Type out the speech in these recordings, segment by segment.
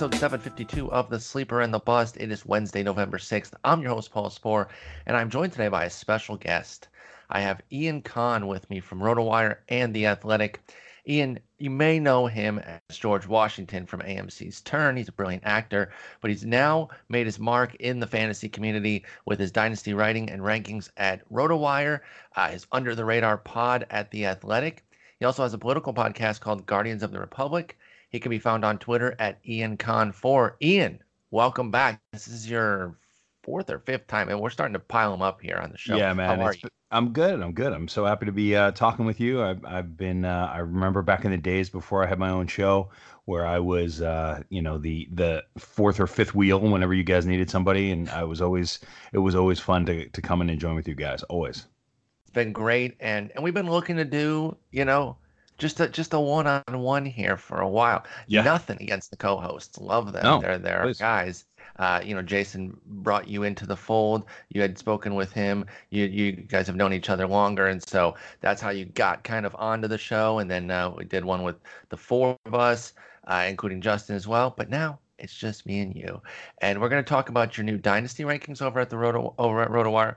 episode 752 of The Sleeper and the Bust. It is Wednesday, November 6th. I'm your host, Paul Sporer, and I'm joined today by a special guest. I have Ian Kahn with me from RotoWire and The Athletic. Ian, you may know him as George Washington from AMC's Turn. He's a brilliant actor, but he's now made his mark in the fantasy community with his dynasty writing and rankings at RotoWire, uh, his Under the Radar pod at The Athletic. He also has a political podcast called Guardians of the Republic. He can be found on Twitter at IanCon4. Ian, welcome back. This is your fourth or fifth time, and we're starting to pile them up here on the show. Yeah, man. How are you? I'm good. I'm good. I'm so happy to be uh, talking with you. I've, I've been. Uh, I remember back in the days before I had my own show, where I was, uh, you know, the the fourth or fifth wheel whenever you guys needed somebody, and I was always. It was always fun to to come in and join with you guys. Always. It's been great, and and we've been looking to do, you know, just a just a one on one here for a while. Yeah. Nothing against the co-hosts. Love them. No, they're they're please. guys. Uh, you know, Jason brought you into the fold. You had spoken with him. You you guys have known each other longer, and so that's how you got kind of onto the show. And then uh, we did one with the four of us, uh, including Justin as well. But now it's just me and you, and we're going to talk about your new dynasty rankings over at the Roto over at RotoWire,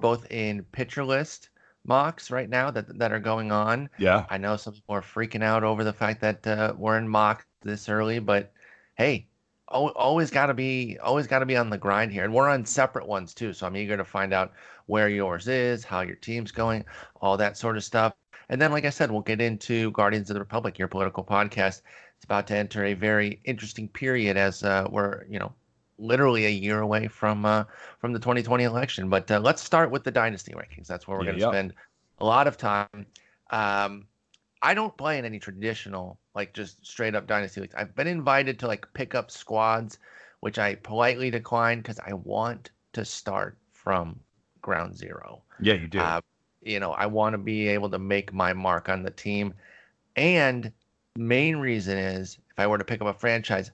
both in pitcher list mocks right now that that are going on. Yeah. I know some people are freaking out over the fact that uh, we're in mock this early, but hey, al- always got to be always got to be on the grind here, and we're on separate ones too. So I'm eager to find out where yours is, how your team's going, all that sort of stuff. And then, like I said, we'll get into Guardians of the Republic, your political podcast. It's about to enter a very interesting period as uh, we're, you know, literally a year away from uh, from the 2020 election. But uh, let's start with the dynasty rankings. That's where we're Yeah, going to yeah. spend a lot of time. Um, I don't play in any traditional, like just straight up dynasty leagues. I've been invited to like pick up squads, which I politely decline because I want to start from ground zero. Yeah, you do. Uh, you know, I want to be able to make my mark on the team. And main reason is if I were to pick up a franchise,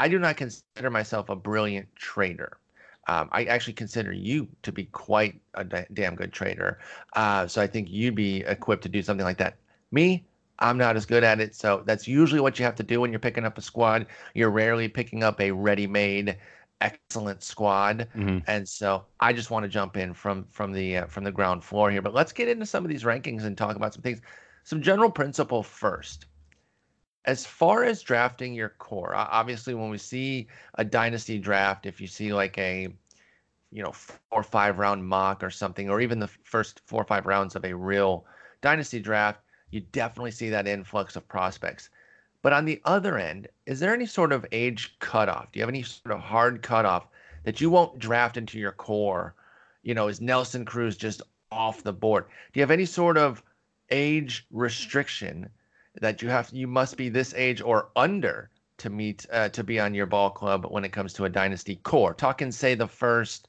I do not consider myself a brilliant trader. Um, I actually consider you to be quite a da- damn good trader. Uh, so I think you'd be equipped to do something like that. Me, I'm not as good at it. So that's usually what you have to do when you're picking up a squad. You're rarely picking up a ready made, excellent squad Mhm. and so I just want to jump in from from the uh, from the ground floor here. But let's get into some of these rankings and talk about some things. Some general principle first. As far as drafting your core, obviously, when we see a dynasty draft, if you see like a you know four or five round mock or something, or even the first four or five rounds of a real dynasty draft, you definitely see that influx of prospects. But on the other end, is there any sort of age cutoff? Do you have any sort of hard cutoff that you won't draft into your core? You know, is Nelson Cruz just off the board? Do you have any sort of age restriction that you have? You must be this age or under to meet uh, to be on your ball club when it comes to a dynasty core. Talking, say, the first,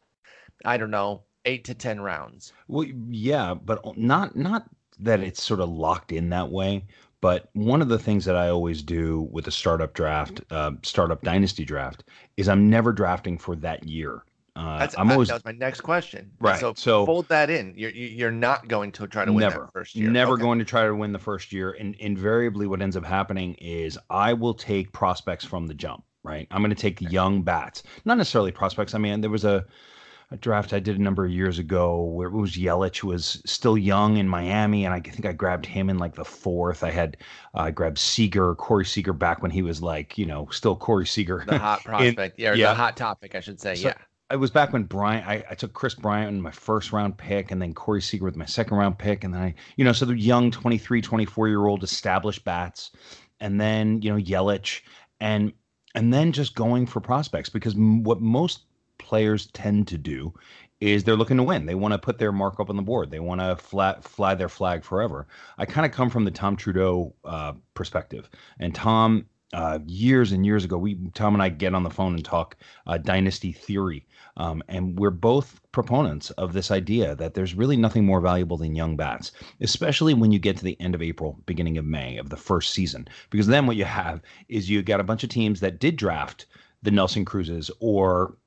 I don't know, eight to ten rounds. Well, yeah, but not not that it's sort of locked in that way. But one of the things that I always do with a startup draft, uh, startup dynasty draft, is I'm never drafting for that year. Uh, That's I'm I- always that was my next question. Right, So, so- fold that in. You're you- you're not going to try to win never first year. never Okay. going to try to win the first year and invariably what ends up happening is i will take prospects from the jump right i'm going to take young bats not necessarily prospects i mean there was a, a draft i did a number of years ago where it was yelich was still young in miami and i think i grabbed him in like the fourth i had uh, i grabbed seager corey seager back when he was like you know still corey seager the hot prospect. yeah, or yeah. the hot topic, I should say. So- yeah. It was back when Bryant, I, I took Kris Bryant in my first round pick, and then Corey Seager with my second round pick, and then I, you know, so the young 23, 24 year old established bats, and then you know Yelich, and and then just going for prospects because m- what most players tend to do is they're looking to win. They want to put their mark up on the board. They want to flat fly their flag forever. I kind of come from the Tom Trudeau uh, perspective, and Tom. Uh, years and years ago, we Tom and I get on the phone and talk uh, dynasty theory, um, and we're both proponents of this idea that there's really nothing more valuable than young bats, especially when you get to the end of April, beginning of May of the first season. Because then what you have is you got a bunch of teams that did draft the Nelson Cruzes or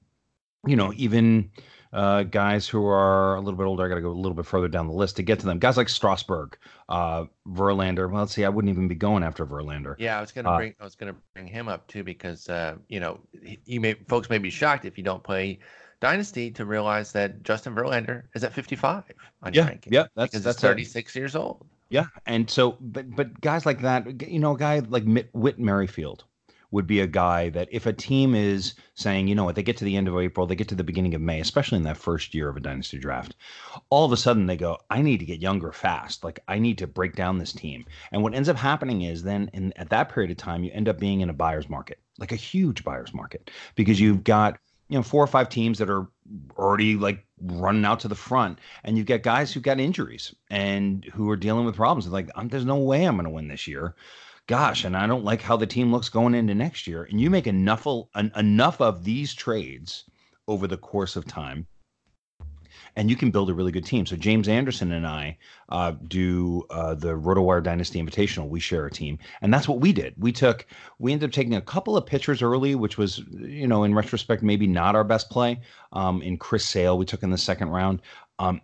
you know, even uh, guys who are a little bit older. I got to go a little bit further down the list to get to them. Guys like Strasburg, uh, Verlander. Well, let's see, I wouldn't even be going after Verlander. Yeah, I was gonna Uh, bring I was gonna bring him up too because uh, you know you may folks may be shocked if you don't play Dynasty to realize that Justin Verlander is at 55 on Yeah, ranking. yeah, that's that's he's a- 36 years old. Yeah, and so, but but guys like that, you know, a guy like Mitt, Whit Merrifield would be a guy that if a team is saying, you know what, they get to the end of April, they get to the beginning of May, especially in that first year of a dynasty draft, all of a sudden they go, I need to get younger fast. Like I need to break down this team. And what ends up happening is then in at that period of time, you end up being in a buyer's market, like a huge buyer's market, because you've got you know four or five teams that are already like running out to the front and you've got guys who've got injuries and who are dealing with problems like um, there's no way i'm going to win this year gosh and i don't like how the team looks going into next year and you make enough enough of these trades over the course of time and you can build a really good team. So James Anderson and I uh, do uh, the RotoWire Dynasty Invitational. We share a team, and that's what we did. We took, we ended up taking a couple of pitchers early, which was, you know, in retrospect, maybe not our best play. Um, in Chris Sale, we took in the second round. Um,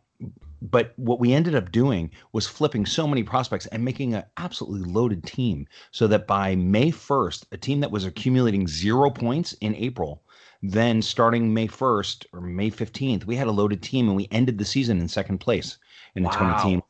but what we ended up doing was flipping so many prospects and making an absolutely loaded team so that by May 1st, a team that was accumulating zero points in April then starting May 1st or May 15th, we had a loaded team and we ended the season in second place in the 20 team.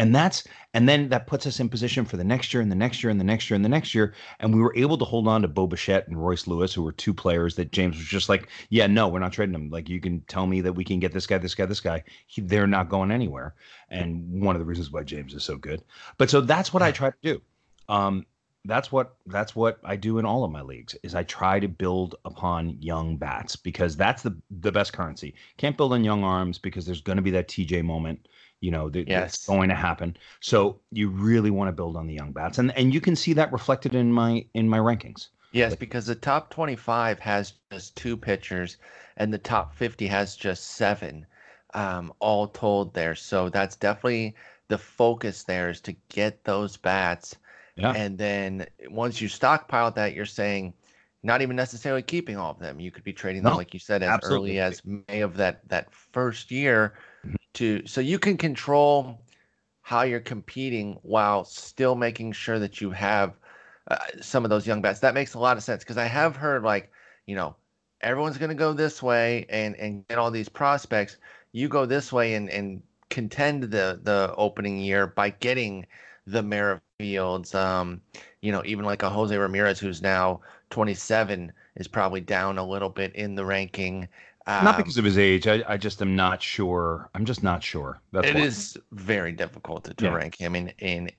And that's and then that puts us in position for the next year and the next year and the next year and the next year. And we were able to hold on to Bo Bichette and Royce Lewis, who were two players that James was just like, yeah, no, we're not trading them. Like you can tell me that we can get this guy, this guy, this guy. He, they're not going anywhere. And one of the reasons why James is so good. But so that's what I try to do. Um, that's what that's what I do in all of my leagues is I try to build upon young bats because that's the the best currency. Can't build on young arms because there's going to be that TJ moment, you know, that, Yes. that's going to happen. So you really want to build on the young bats, and and you can see that reflected in my in my rankings. Yes, Like- because the top 25 has just two pitchers, and the top 50 has just seven, um, all told there. So that's definitely the focus there is to get those bats. Yeah. And then once you stockpile that, you're saying not even necessarily keeping all of them. You could be trading them, No, like you said, as absolutely. early as May of that that first year. To so you can control how you're competing while still making sure that you have uh, some of those young bats. That makes a lot of sense because I have heard like, you know, everyone's going to go this way and and get all these prospects. You go this way and and contend the the opening year by getting the Merrifields. Um, you know, even like a Jose Ramirez who's now 27 is probably down a little bit in the ranking. Um, Not because of his age. I, I just am not sure. I'm just not sure. That's it why. is very difficult to, to Yeah. rank him in, in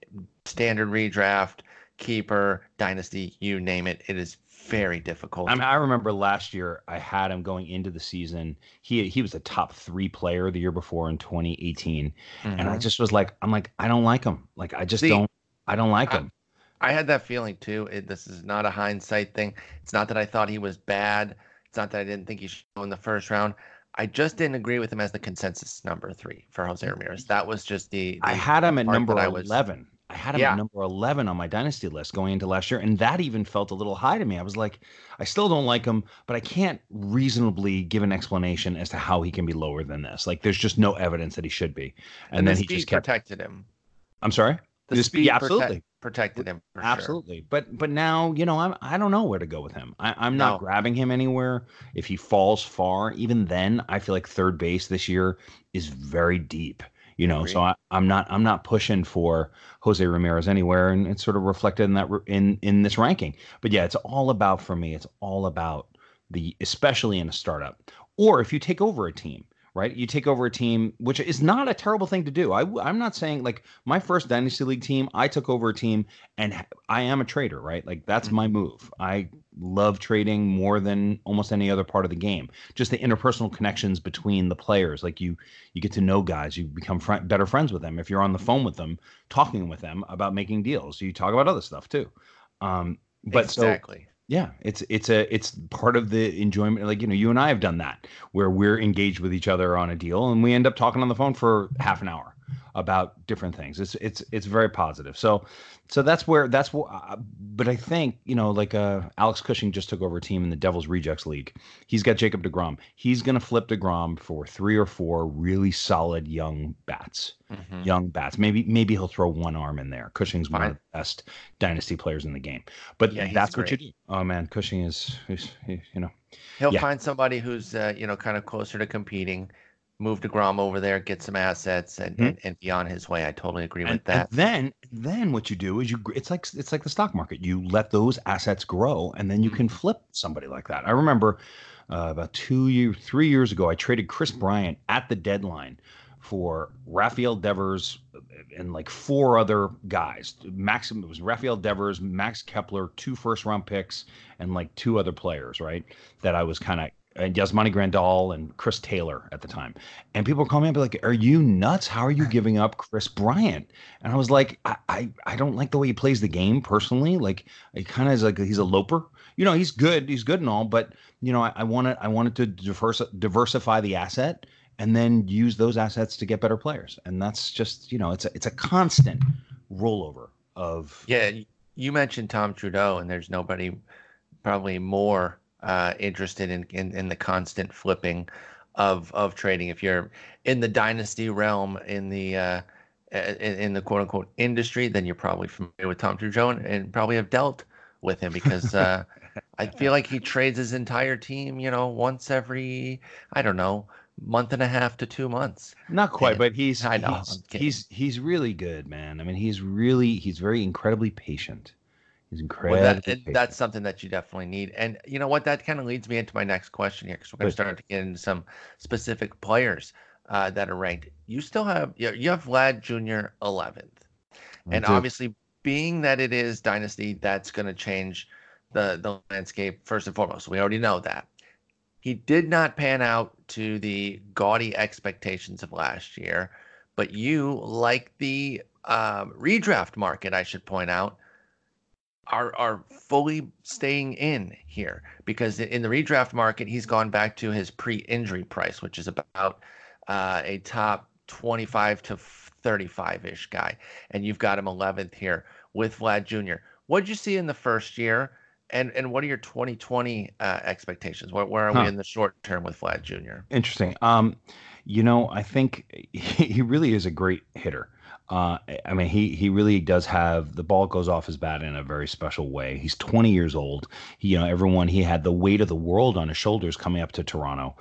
standard redraft, keeper, dynasty, you name it. It is very difficult. I mean, I remember last year I had him going into the season. He he was a top three player the year before in 2018, and I Mhm. just was like, I'm like, I don't like him. Like I just See, don't. I don't like I- him. I had that feeling too. It, this is not a hindsight thing. It's not that I thought he was bad. It's not that I didn't think he should go in the first round. I just didn't agree with him as the consensus number three for Jose mm-hmm. Ramirez. That was just the. I had him at number I was- 11. I had him Yeah. at number 11 on my dynasty list going into last year, and that even felt a little high to me. I was like, I still don't like him, but I can't reasonably give an explanation as to how he can be lower than this. Like, there's just no evidence that he should be. And, and then the he just kept. protected him. I'm sorry. The The speed speed- yeah, prote- absolutely. protected him. For sure. Absolutely. But but now, you know, I'm I don't know where to go with him. I, I'm No. not grabbing him anywhere. If he falls far, even then, I feel like third base this year is very deep. You know, so I, I'm not I'm not pushing for Jose Ramirez anywhere, and it's sort of reflected in that in in this ranking. But yeah, it's all about for me. It's all about the especially in a startup, or if you take over a team. Right, you take over a team, which is not a terrible thing to do. I, I'm not saying like my first dynasty league team. I took over a team, and I am a trader. Right, like that's Mhm. my move. I love trading more than almost any other part of the game. Just the interpersonal connections between the players. Like you, you get to know guys. You become fri better friends with them. If you're on the phone with them, talking with them about making deals, you talk about other stuff too. Um, but so exactly. Yeah, it's it's a it's part of the enjoyment. Like you know, you and I have done that where we're engaged with each other on a deal, and we end up talking on the phone for half an hour. About different things. It's it's it's very positive. So so that's where that's what. Uh, but I think you know, like uh, Alex Cushing just took over a team in the Devils Rejects League. He's got Jacob Degrom. He's going to flip Degrom for three or four really solid young bats. Mm-hmm. Young bats. Maybe maybe he'll throw one arm in there. Cushing's Fine. one of the best dynasty players in the game. But yeah, that's great. what you do. Oh man, Cushing is, is you know. He'll yeah. find somebody who's uh, you know kind of closer to competing move to Degrom over there, get some assets, and, mm-hmm. and, and, be on his way. I totally agree and, with that. then, then what you do is you it's like it's like the stock market. You let those assets grow, and then you can mm-hmm. flip somebody like that. I remember uh, about two years, three years ago, I traded Kris Bryant at the deadline for Rafael Devers and like four other guys. Max it was Rafael Devers, Max Kepler, two first round picks, and like two other players, right? That I was kind of and Yasmani Grandal and Chris Taylor at the time. And people calling me and be like, Are you nuts? How are you giving up Kris Bryant? And I was like, I I, I don't like the way he plays the game personally. Like he kind of is like he's a loper. You know, he's good, he's good and all, but you know, I, I wanted I wanted to diverse, diversify the asset and then use those assets to get better players. And that's just, you know, it's a it's a constant rollover of Yeah, you mentioned Tom Trudeau and there's nobody probably more uh, interested in, in, in the constant flipping of of trading. If you're in the dynasty realm, in the uh, in, in, the quote unquote industry, then you're probably familiar with Tom Trudeau and, and probably have dealt with him because uh, I feel like he trades his entire team, you know, once every I don't know month and a half to two months. Not quite, and, but he's I know he's, he's he's really good, man. I mean, he's really he's very incredibly patient. He's incredible. Well, that, that's something that you definitely need. And you know what? That kind of leads me into my next question here because we're going to start to get into some specific players uh, that are ranked. You still have you have Vlad Jr. 11th, and obviously, being that it is dynasty, that's going to change the the landscape first and foremost. We already know that. He did not pan out to the gaudy expectations of last year, but you, like the um, redraft market, I should point out, are are fully staying in here because in the redraft market he's gone back to his pre-injury price, which is about uh, a top 25 to 35 ish guy, and you've got him 11th here with Vlad Jr. What did you see in the first year? And, and what are your 2020 uh, expectations? Where, where are huh. we in the short term with Vlad Jr.? Interesting. Um, you know, I think he really is a great hitter. Uh, I mean, he he really does have the ball goes off his bat in a very special way. He's 20 years old. He, you know, everyone he had the weight of the world on his shoulders coming up to Toronto.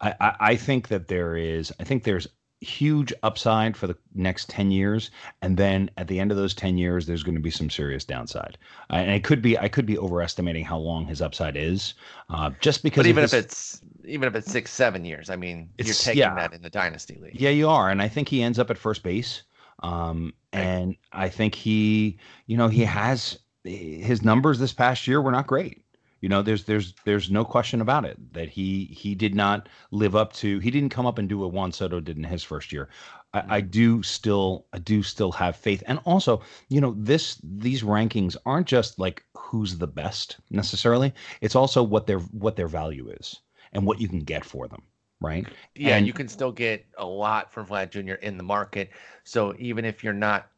I, I, I think that there is. I think there's huge upside for the next 10 years and then at the end of those 10 years there's going to be some serious downside uh, and it could be i could be overestimating how long his upside is uh, just because but even if it's even if it's six seven years i mean you're taking yeah. that in the dynasty league yeah you are and i think he ends up at first base um, and I think he, you know, he has his numbers this past year were not great. You know, there's there's there's no question about it that he he did not live up to. He didn't come up and do what Juan Soto did in his first year. I, I do still I do still have faith, and also, you know, this these rankings aren't just like who's the best necessarily. It's also what their what their value is and what you can get for them right? Yeah, and you can still get a lot for Vlad Jr. in the market. So even if you're not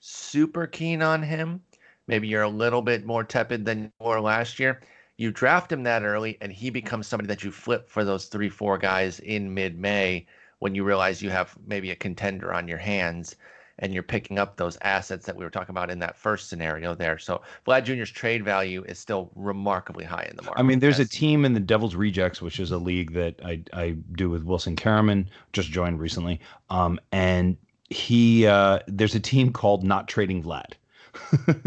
super keen on him, maybe you're a little bit more tepid than you were last year. You draft him that early, and he becomes somebody that you flip for those three, four guys in mid-May when you realize you have maybe a contender on your hands and you're picking up those assets that we were talking about in that first scenario there. So Vlad Jr.'s trade value is still remarkably high in the market. I mean, there's a team in the Devil's Rejects, which is a league that I, I do with Wilson Karaman, just joined recently. Um, and he uh, there's a team called Not Trading Vlad.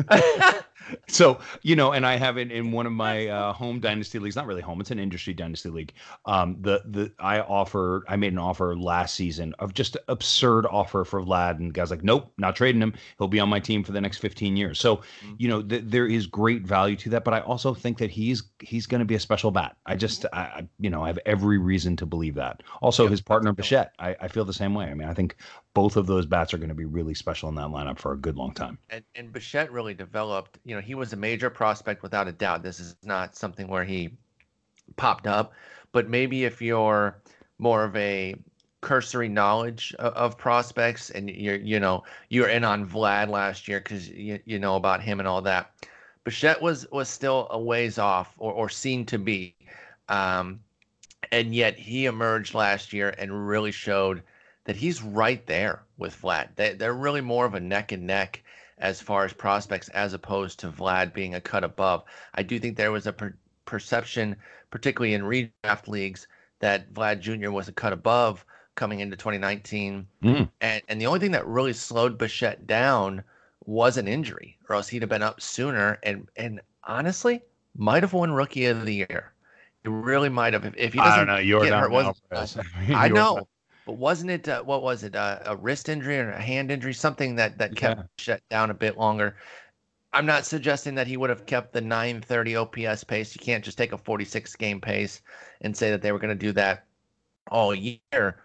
so you know, and I have it in one of my uh, home dynasty leagues. Not really home; it's an industry dynasty league. Um, the the I offer, I made an offer last season of just an absurd offer for Vlad, and guys like, nope, not trading him. He'll be on my team for the next 15 years. So mm-hmm. you know, th- there is great value to that, but I also think that he's he's going to be a special bat. I just, I, you know, I have every reason to believe that. Also, yep. his partner Bichette, I, I feel the same way. I mean, I think both of those bats are going to be really special in that lineup for a good long time. And, and Bichette really developed, you know, he was a major prospect without a doubt. This is not something where he popped up, but maybe if you're more of a cursory knowledge of, of prospects, and you're you know you're in on Vlad last year because you you know about him and all that. Bichette was was still a ways off, or or seemed to be, um, and yet he emerged last year and really showed that he's right there with Vlad. They, they're really more of a neck and neck as far as prospects as opposed to Vlad being a cut above. I do think there was a per- perception, particularly in redraft leagues, that Vlad Jr. was a cut above coming into 2019. Mm. And, and the only thing that really slowed Bichette down was an injury, or else he'd have been up sooner. And and honestly, might have won Rookie of the Year. He really might have. If, if he doesn't I don't know. You're get hurt, I know, but wasn't it? Uh, what was it? Uh, a wrist injury or a hand injury? Something that that kept yeah. shut down a bit longer. I'm not suggesting that he would have kept the 930 OPS pace. You can't just take a 46 game pace and say that they were going to do that all year.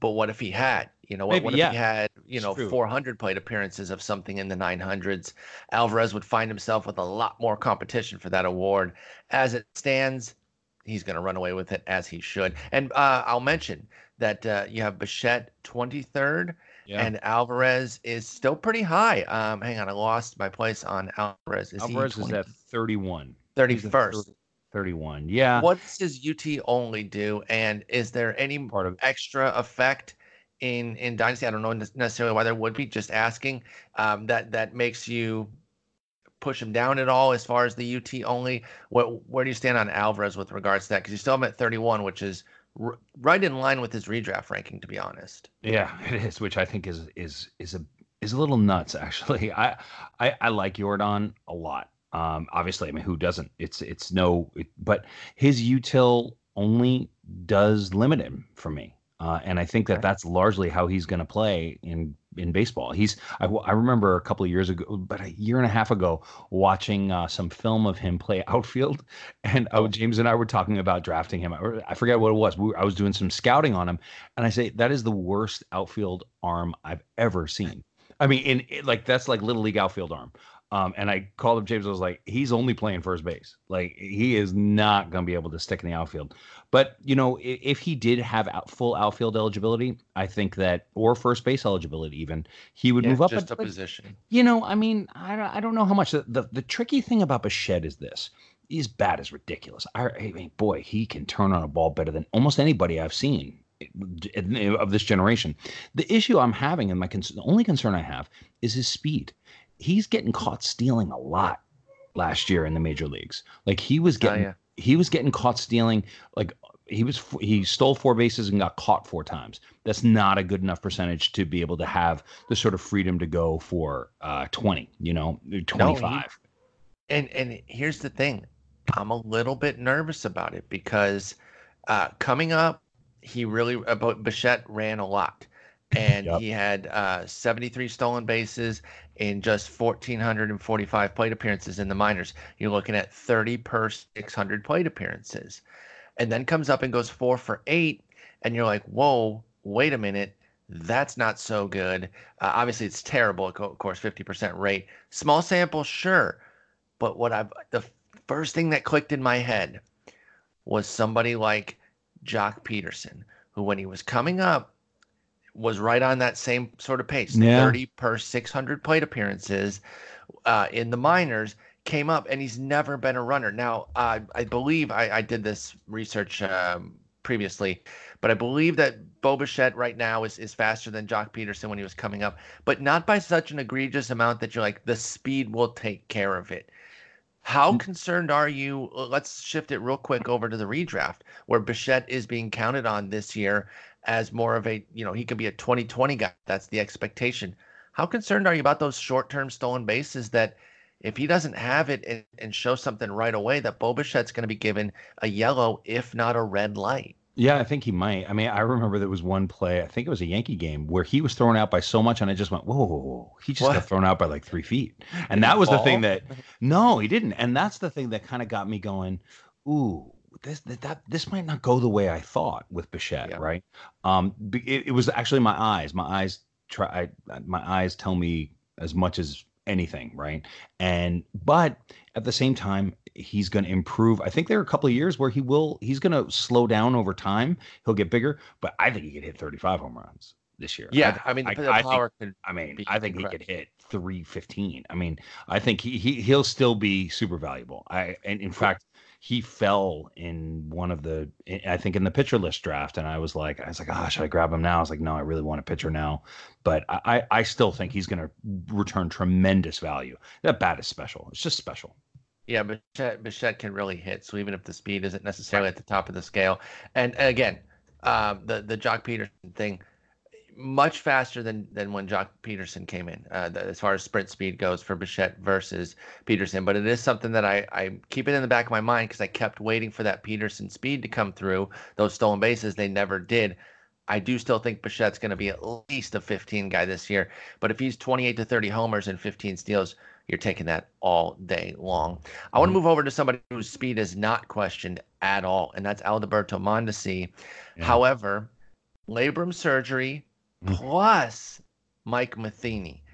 But what if he had? You know, what, Maybe, what if yeah. he had, you know, 400 plate appearances of something in the 900s? Alvarez would find himself with a lot more competition for that award. As it stands, he's going to run away with it as he should. And uh, I'll mention that uh, you have Bichette 23rd, yeah. and Alvarez is still pretty high. Um, hang on, I lost my place on Alvarez. Is Alvarez is at 31. 31st. 31. Yeah. What does his UT only do? And is there any part of extra effect in in Dynasty? I don't know necessarily why there would be. Just asking. Um, that that makes you push him down at all as far as the UT only? What where do you stand on Alvarez with regards to that? Because you still have him at 31, which is r- right in line with his redraft ranking, to be honest. Yeah, it is, which I think is is is a is a little nuts actually. I I, I like Jordan a lot. Um, obviously, I mean, who doesn't? It's it's no, it, but his util only does limit him for me. Uh, and I think that that's largely how he's going to play in in baseball. He's I, I, remember a couple of years ago, but a year and a half ago, watching uh, some film of him play outfield, and oh, James and I were talking about drafting him. I, I forget what it was. We, I was doing some scouting on him, and I say that is the worst outfield arm I've ever seen. I mean, in like that's like little league outfield arm. Um, and I called up James. I was like, he's only playing first base. Like he is not going to be able to stick in the outfield. But you know, if, if he did have out, full outfield eligibility, I think that or first base eligibility, even he would yeah, move up just but, a position. You know, I mean, I don't, I don't know how much. The, the, the tricky thing about Bichette is this: his bat is ridiculous. I, I mean, boy, he can turn on a ball better than almost anybody I've seen of this generation. The issue I'm having, and my con- the only concern I have, is his speed he's getting caught stealing a lot last year in the major leagues. Like he was oh, getting oh, yeah. he was getting caught stealing like he was he stole four bases and got caught four times. That's not a good enough percentage to be able to have the sort of freedom to go for uh 20, you know, 25. No, he, and and here's the thing. I'm a little bit nervous about it because uh coming up he really about Bichette ran a lot and yep. he had uh, 73 stolen bases in just 1,445 plate appearances in the minors. You're looking at 30 per 600 plate appearances. And then comes up and goes four for eight. And you're like, whoa, wait a minute. That's not so good. Uh, obviously, it's terrible. Of course, 50% rate. Small sample, sure. But what I've, the first thing that clicked in my head was somebody like Joc Pederson, who, when he was coming up, was right on that same sort of pace. Yeah. 30 per 600 plate appearances uh, in the minors came up and he's never been a runner. Now uh, i believe I, I, did this research um, previously but i believe that Bo Bichette right now is, is faster than joc pederson when he was coming up but not by such an egregious amount that you're like the speed will take care of it how mm. concerned are you? Let's shift it real quick over to the redraft, where Bichette is being counted on this year as more of a, you know, he could be a 2020 guy. That's the expectation. How concerned are you about those short term stolen bases that if he doesn't have it and, and show something right away, that Bo Bichette's going to be given a yellow, if not a red light? Yeah, I think he might. I mean, I remember there was one play, I think it was a Yankee game, where he was thrown out by so much, and I just went, whoa, whoa, whoa. he just what? got thrown out by like three feet. And that was fall? the thing that, no, he didn't. And that's the thing that kind of got me going, ooh, this that this might not go the way I thought with Bichette, yeah. right? Um, it, it, was actually my eyes. My eyes try. I, my eyes tell me as much as anything, right? And but at the same time, he's going to improve. I think there are a couple of years where he will. He's going to slow down over time. He'll get bigger, but I think he could hit 35 home runs this year. Yeah, I, I mean, the, the power think, could. I mean, I think he could hit 315. I mean, I think he, he he'll still be super valuable. I and in fact, he fell in one of the I think in the pitcher list draft, and I was like, I was like, ah, oh, should I grab him now? I was like, no, I really want a pitcher now, but I I still think he's going to return tremendous value. That bat is special. It's just special. Yeah, Bichette, Bichette can really hit. So even if the speed isn't necessarily at the top of the scale, and again, um, the the Joc Pederson thing, much faster than than when Joc Pederson came in, uh, the, as far as sprint speed goes for Bichette versus Pederson. But it is something that I, I keep it in the back of my mind because I kept waiting for that Pederson speed to come through. Those stolen bases, they never did. I do still think Bichette's going to be at least a 15 guy this year. But if he's 28 to 30 homers and 15 steals, you're taking that all day long. I want to mm-hmm. move over to somebody whose speed is not questioned at all, and that's Alberto Mondesi. Yeah. However, labrum surgery Mm. plus Mike Matheny,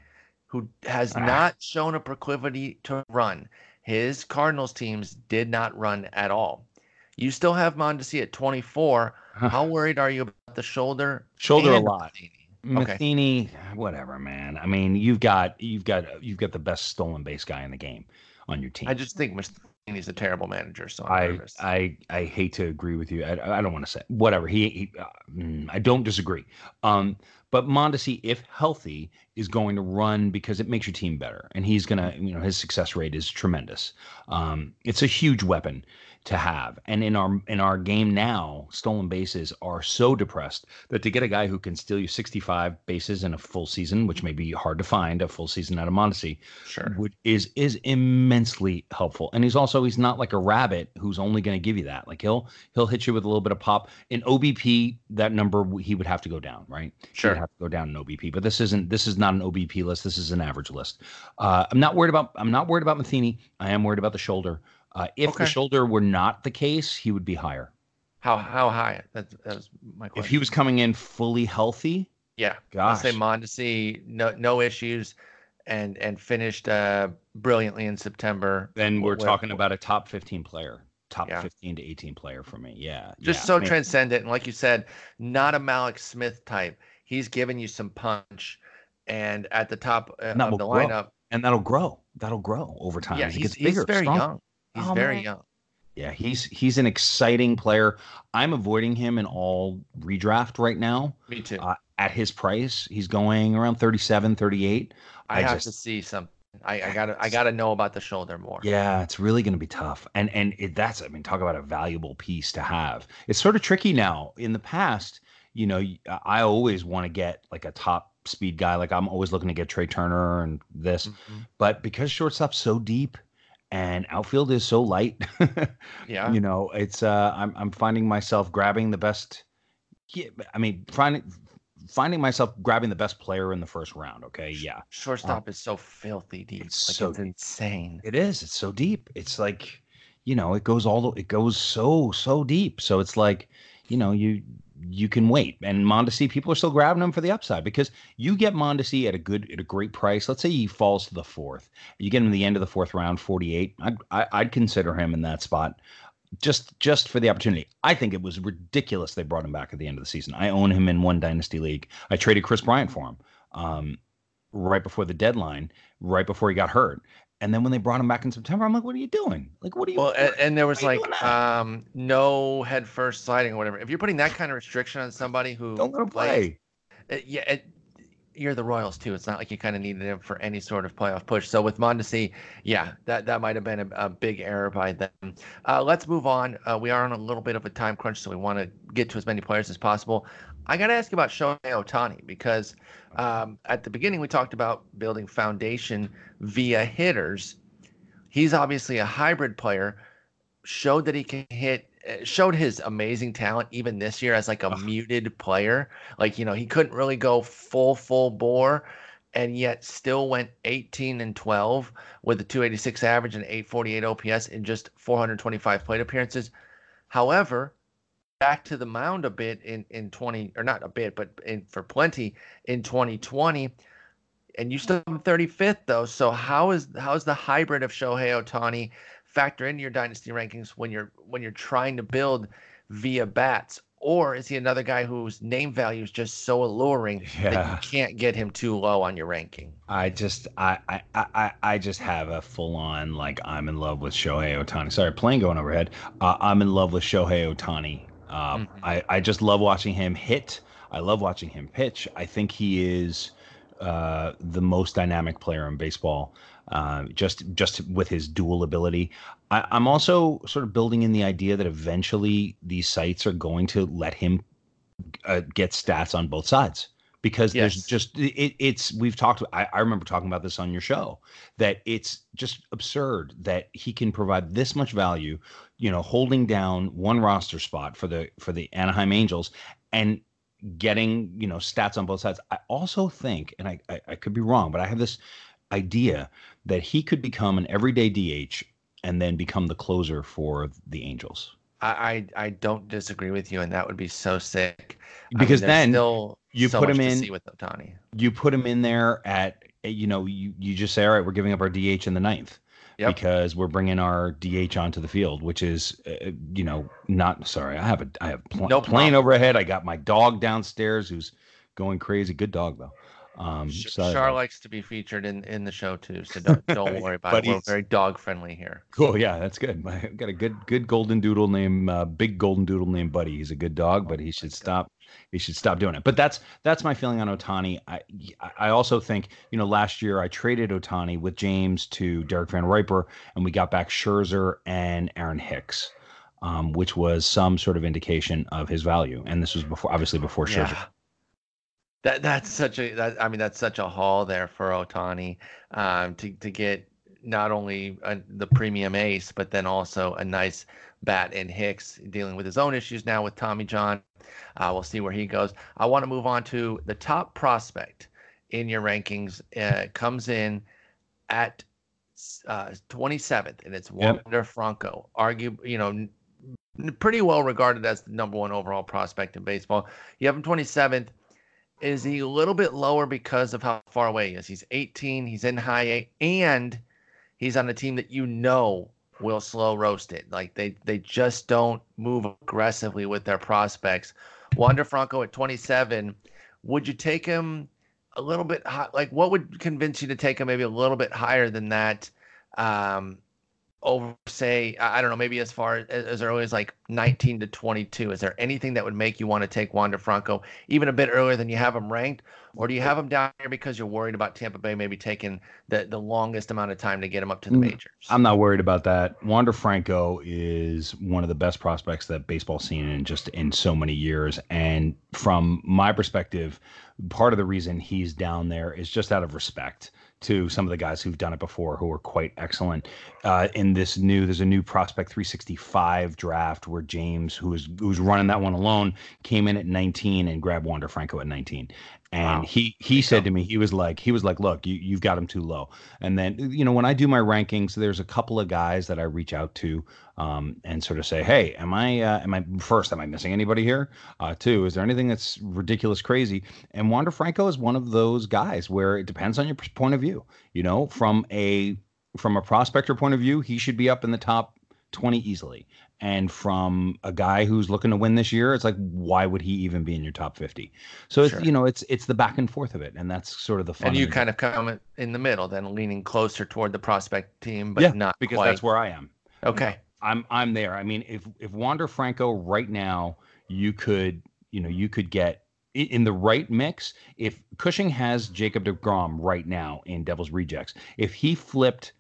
who has ah. not shown a proclivity to run. His Cardinals teams did not run at all. You still have Mondesi at 24. How worried are you about the shoulder? Shoulder a lot. Matheny? Matheny, okay. whatever, man. I mean, you've got you've got you've got the best stolen base guy in the game on your team. I just think he's a terrible manager. So I'm i I I hate to agree with you. I, I don't want to say whatever. He, he uh, mm, I don't disagree. Um, but Mondesi, if healthy, is going to run because it makes your team better, and he's gonna, you know, his success rate is tremendous. Um, it's a huge weapon to have. And in our in our game now, stolen bases are so depressed that to get a guy who can steal you 65 bases in a full season, which may be hard to find a full season out of Mondesi, sure, would, is is immensely helpful. And he's also he's not like a rabbit who's only going to give you that. Like he'll he'll hit you with a little bit of pop. In OBP, that number he would have to go down, right? Sure, have to go down in OBP. But this isn't this is not an OBP list. This is an average list. Uh, I'm not worried about I'm not worried about Matheny. I am worried about the shoulder. Uh, if okay. the shoulder were not the case, he would be higher. How how high? That's that's my question. If he was coming in fully healthy, yeah, gosh, say Mondesi, no no issues, and and finished uh, brilliantly in September. Then we're talking about a top fifteen player, top yeah. fifteen to eighteen player for me. Yeah, just yeah. so I mean, transcendent, and like you said, not a Mallex Smith type. He's giving you some punch, and at the top uh, of the grow. lineup, and that'll grow. That'll grow over time. Yeah, he's, he's very stronger. young. He's oh, very man. young. Yeah, he's he's an exciting player. I'm avoiding him in all redraft right now. Me too. Uh, at his price, he's going around 37, 38. I, I have just, to see some. I, I, gotta I gotta know about the shoulder more. Yeah, it's really gonna be tough. And and it, that's I mean, talk about a valuable piece to have. It's sort of tricky now. In the past, you know, I always want to get like a top speed guy. Like I'm always looking to get Trea Turner and this, mm-hmm. but because shortstop's so deep and outfield is so light. yeah. You know, it's uh I'm I'm finding myself grabbing the best I mean finding finding myself grabbing the best player in the first round, okay? Yeah. Shortstop um, is so filthy deep. It's like so it's insane. It is. It's so deep. It's like, you know, it goes all the it goes so so deep. So it's like, you know, you you can wait. And Mondesi, people are still grabbing him for the upside because you get Mondesi at a good, at a great price. Let's say he falls to the fourth. You get him the end of the fourth round, 48. I'd, I, would i would consider him in that spot just just for the opportunity. I think it was ridiculous they brought him back at the end of the season. I own him in one dynasty league. I traded Kris Bryant for him um, right before the deadline, right before he got hurt. And then when they brought him back in September, I'm like, what are you doing? Like, what are you? Well, and, and, there was like um, no head first sliding or whatever. If you're putting that kind of restriction on somebody who don't let him play, it, yeah, it, you're the Royals too. It's not like you kind of needed him for any sort of playoff push. So with Mondesi, yeah, that that might have been a, a, big error by them. Uh, let's move on. Uh, we are on a little bit of a time crunch, so we want to get to as many players as possible. I got to ask about Shohei Ohtani because um, at the beginning we talked about building foundation via hitters. He's obviously a hybrid player. Showed that he can hit. Uh, showed his amazing talent even this year as like a muted player. Like you know he couldn't really go full full bore, and yet still went 18 and 12 with a 286 average and 848 OPS in just 425 plate appearances. However, back to the mound a bit in in 20 or not a bit but in for plenty in 2020 and you still have 35th though. So how is how is the hybrid of Shohei Ohtani factor into your dynasty rankings when you're when you're trying to build via bats? Or is he another guy whose name value is just so alluring yeah. that you can't get him too low on your ranking? I just I I I, I just have a full on like I'm in love with Shohei Ohtani. Sorry, plane going overhead. Uh, I'm in love with Shohei Ohtani. Um, mm-hmm. I I just love watching him hit. I love watching him pitch. I think he is uh, the most dynamic player in baseball. Uh, just just with his dual ability. I, I'm also sort of building in the idea that eventually these sites are going to let him uh, get stats on both sides because yes. there's just it, it's we've talked I, I, remember talking about this on your show that it's just absurd that he can provide this much value you know holding down one roster spot for the for the anaheim angels and getting you know stats on both sides. I also think, and I, I, I could be wrong, but I have this idea that he could become an everyday DH and then become the closer for the Angels. I, I, I don't disagree with you, and that would be so sick. Because I mean, then you so put him in with Ohtani. You put him in there at you know you you just say all right, we're giving up our DH in the ninth yep. because we're bringing our DH onto the field, which is, uh, you know, not sorry. I have a I have pl- no plane overhead. I got my dog downstairs who's going crazy. Good dog though. Um, Char likes to be featured in, in the show too, so don't, don't worry about it. We're very dog friendly here. Cool, yeah, that's good. I got a good good golden doodle named uh, Big Golden Doodle named Buddy. He's a good dog, but he should stop he should stop doing it. But that's that's my feeling on Ohtani. I I also think you know last year I traded Ohtani with James to Derek Van Riper, and we got back Scherzer and Aaron Hicks, um, which was some sort of indication of his value. And this was before, obviously, before Scherzer. Yeah. That that's such a that, I mean that's such a haul there for Ohtani um, to to get not only a, the premium ace but then also a nice bat in Hicks dealing with his own issues now with Tommy John uh, we'll see where he goes. I want to move on to the top prospect in your rankings. Uh, comes in at uh, 27th, and it's yep. Wander Franco. Argue, you know, pretty well regarded as the number one overall prospect in baseball. You have him 27th. Is he a little bit lower because of how far away he is? He's 18. He's in high A, and he's on a team that you know will slow roast it. Like they they just don't move aggressively with their prospects. Wander Franco at 27. Would you take him a little bit high? Like what would convince you to take him maybe a little bit higher than that? Um, over say I don't know maybe as far as, as early as like 19 to 22 is there anything that would make you want to take Wander Franco even a bit earlier than you have him ranked? Or do you have him down here because you're worried about Tampa Bay maybe taking the the longest amount of time to get him up to the mm, majors? I'm not worried about that. Wander Franco is one of the best prospects that baseball's seen in just in so many years. And from my perspective part of the reason he's down there is just out of respect to some of the guys who've done it before who are quite excellent. Uh, in this new, there's a new prospect 365 draft where James, who was who's running that one alone, came in at 19 and grabbed Wander Franco at 19. And wow. he he said to me, he was like, he was like, look, you, you've got him too low. And then you know when I do my rankings, there's a couple of guys that I reach out to um, and sort of say, hey, am I uh, am I first? Am I missing anybody here? Uh, two, is there anything that's ridiculous, crazy? And Wander Franco is one of those guys where it depends on your point of view. You know, from a from a prospector point of view, he should be up in the top 20 easily. And from a guy who's looking to win this year, it's like, why would he even be in your top 50? So it's, you know, it's, it's the back and forth of it. And that's sort of the fun. And you kind of come in the middle, then leaning closer toward the prospect team, but yeah, not because quite. that's where I am. Okay. I'm, I'm there. I mean, if, if Wander Franco right now, you could, you know, you could get in the right mix. If Cushing has Jacob DeGrom right now in Devil's Rejects, if he flipped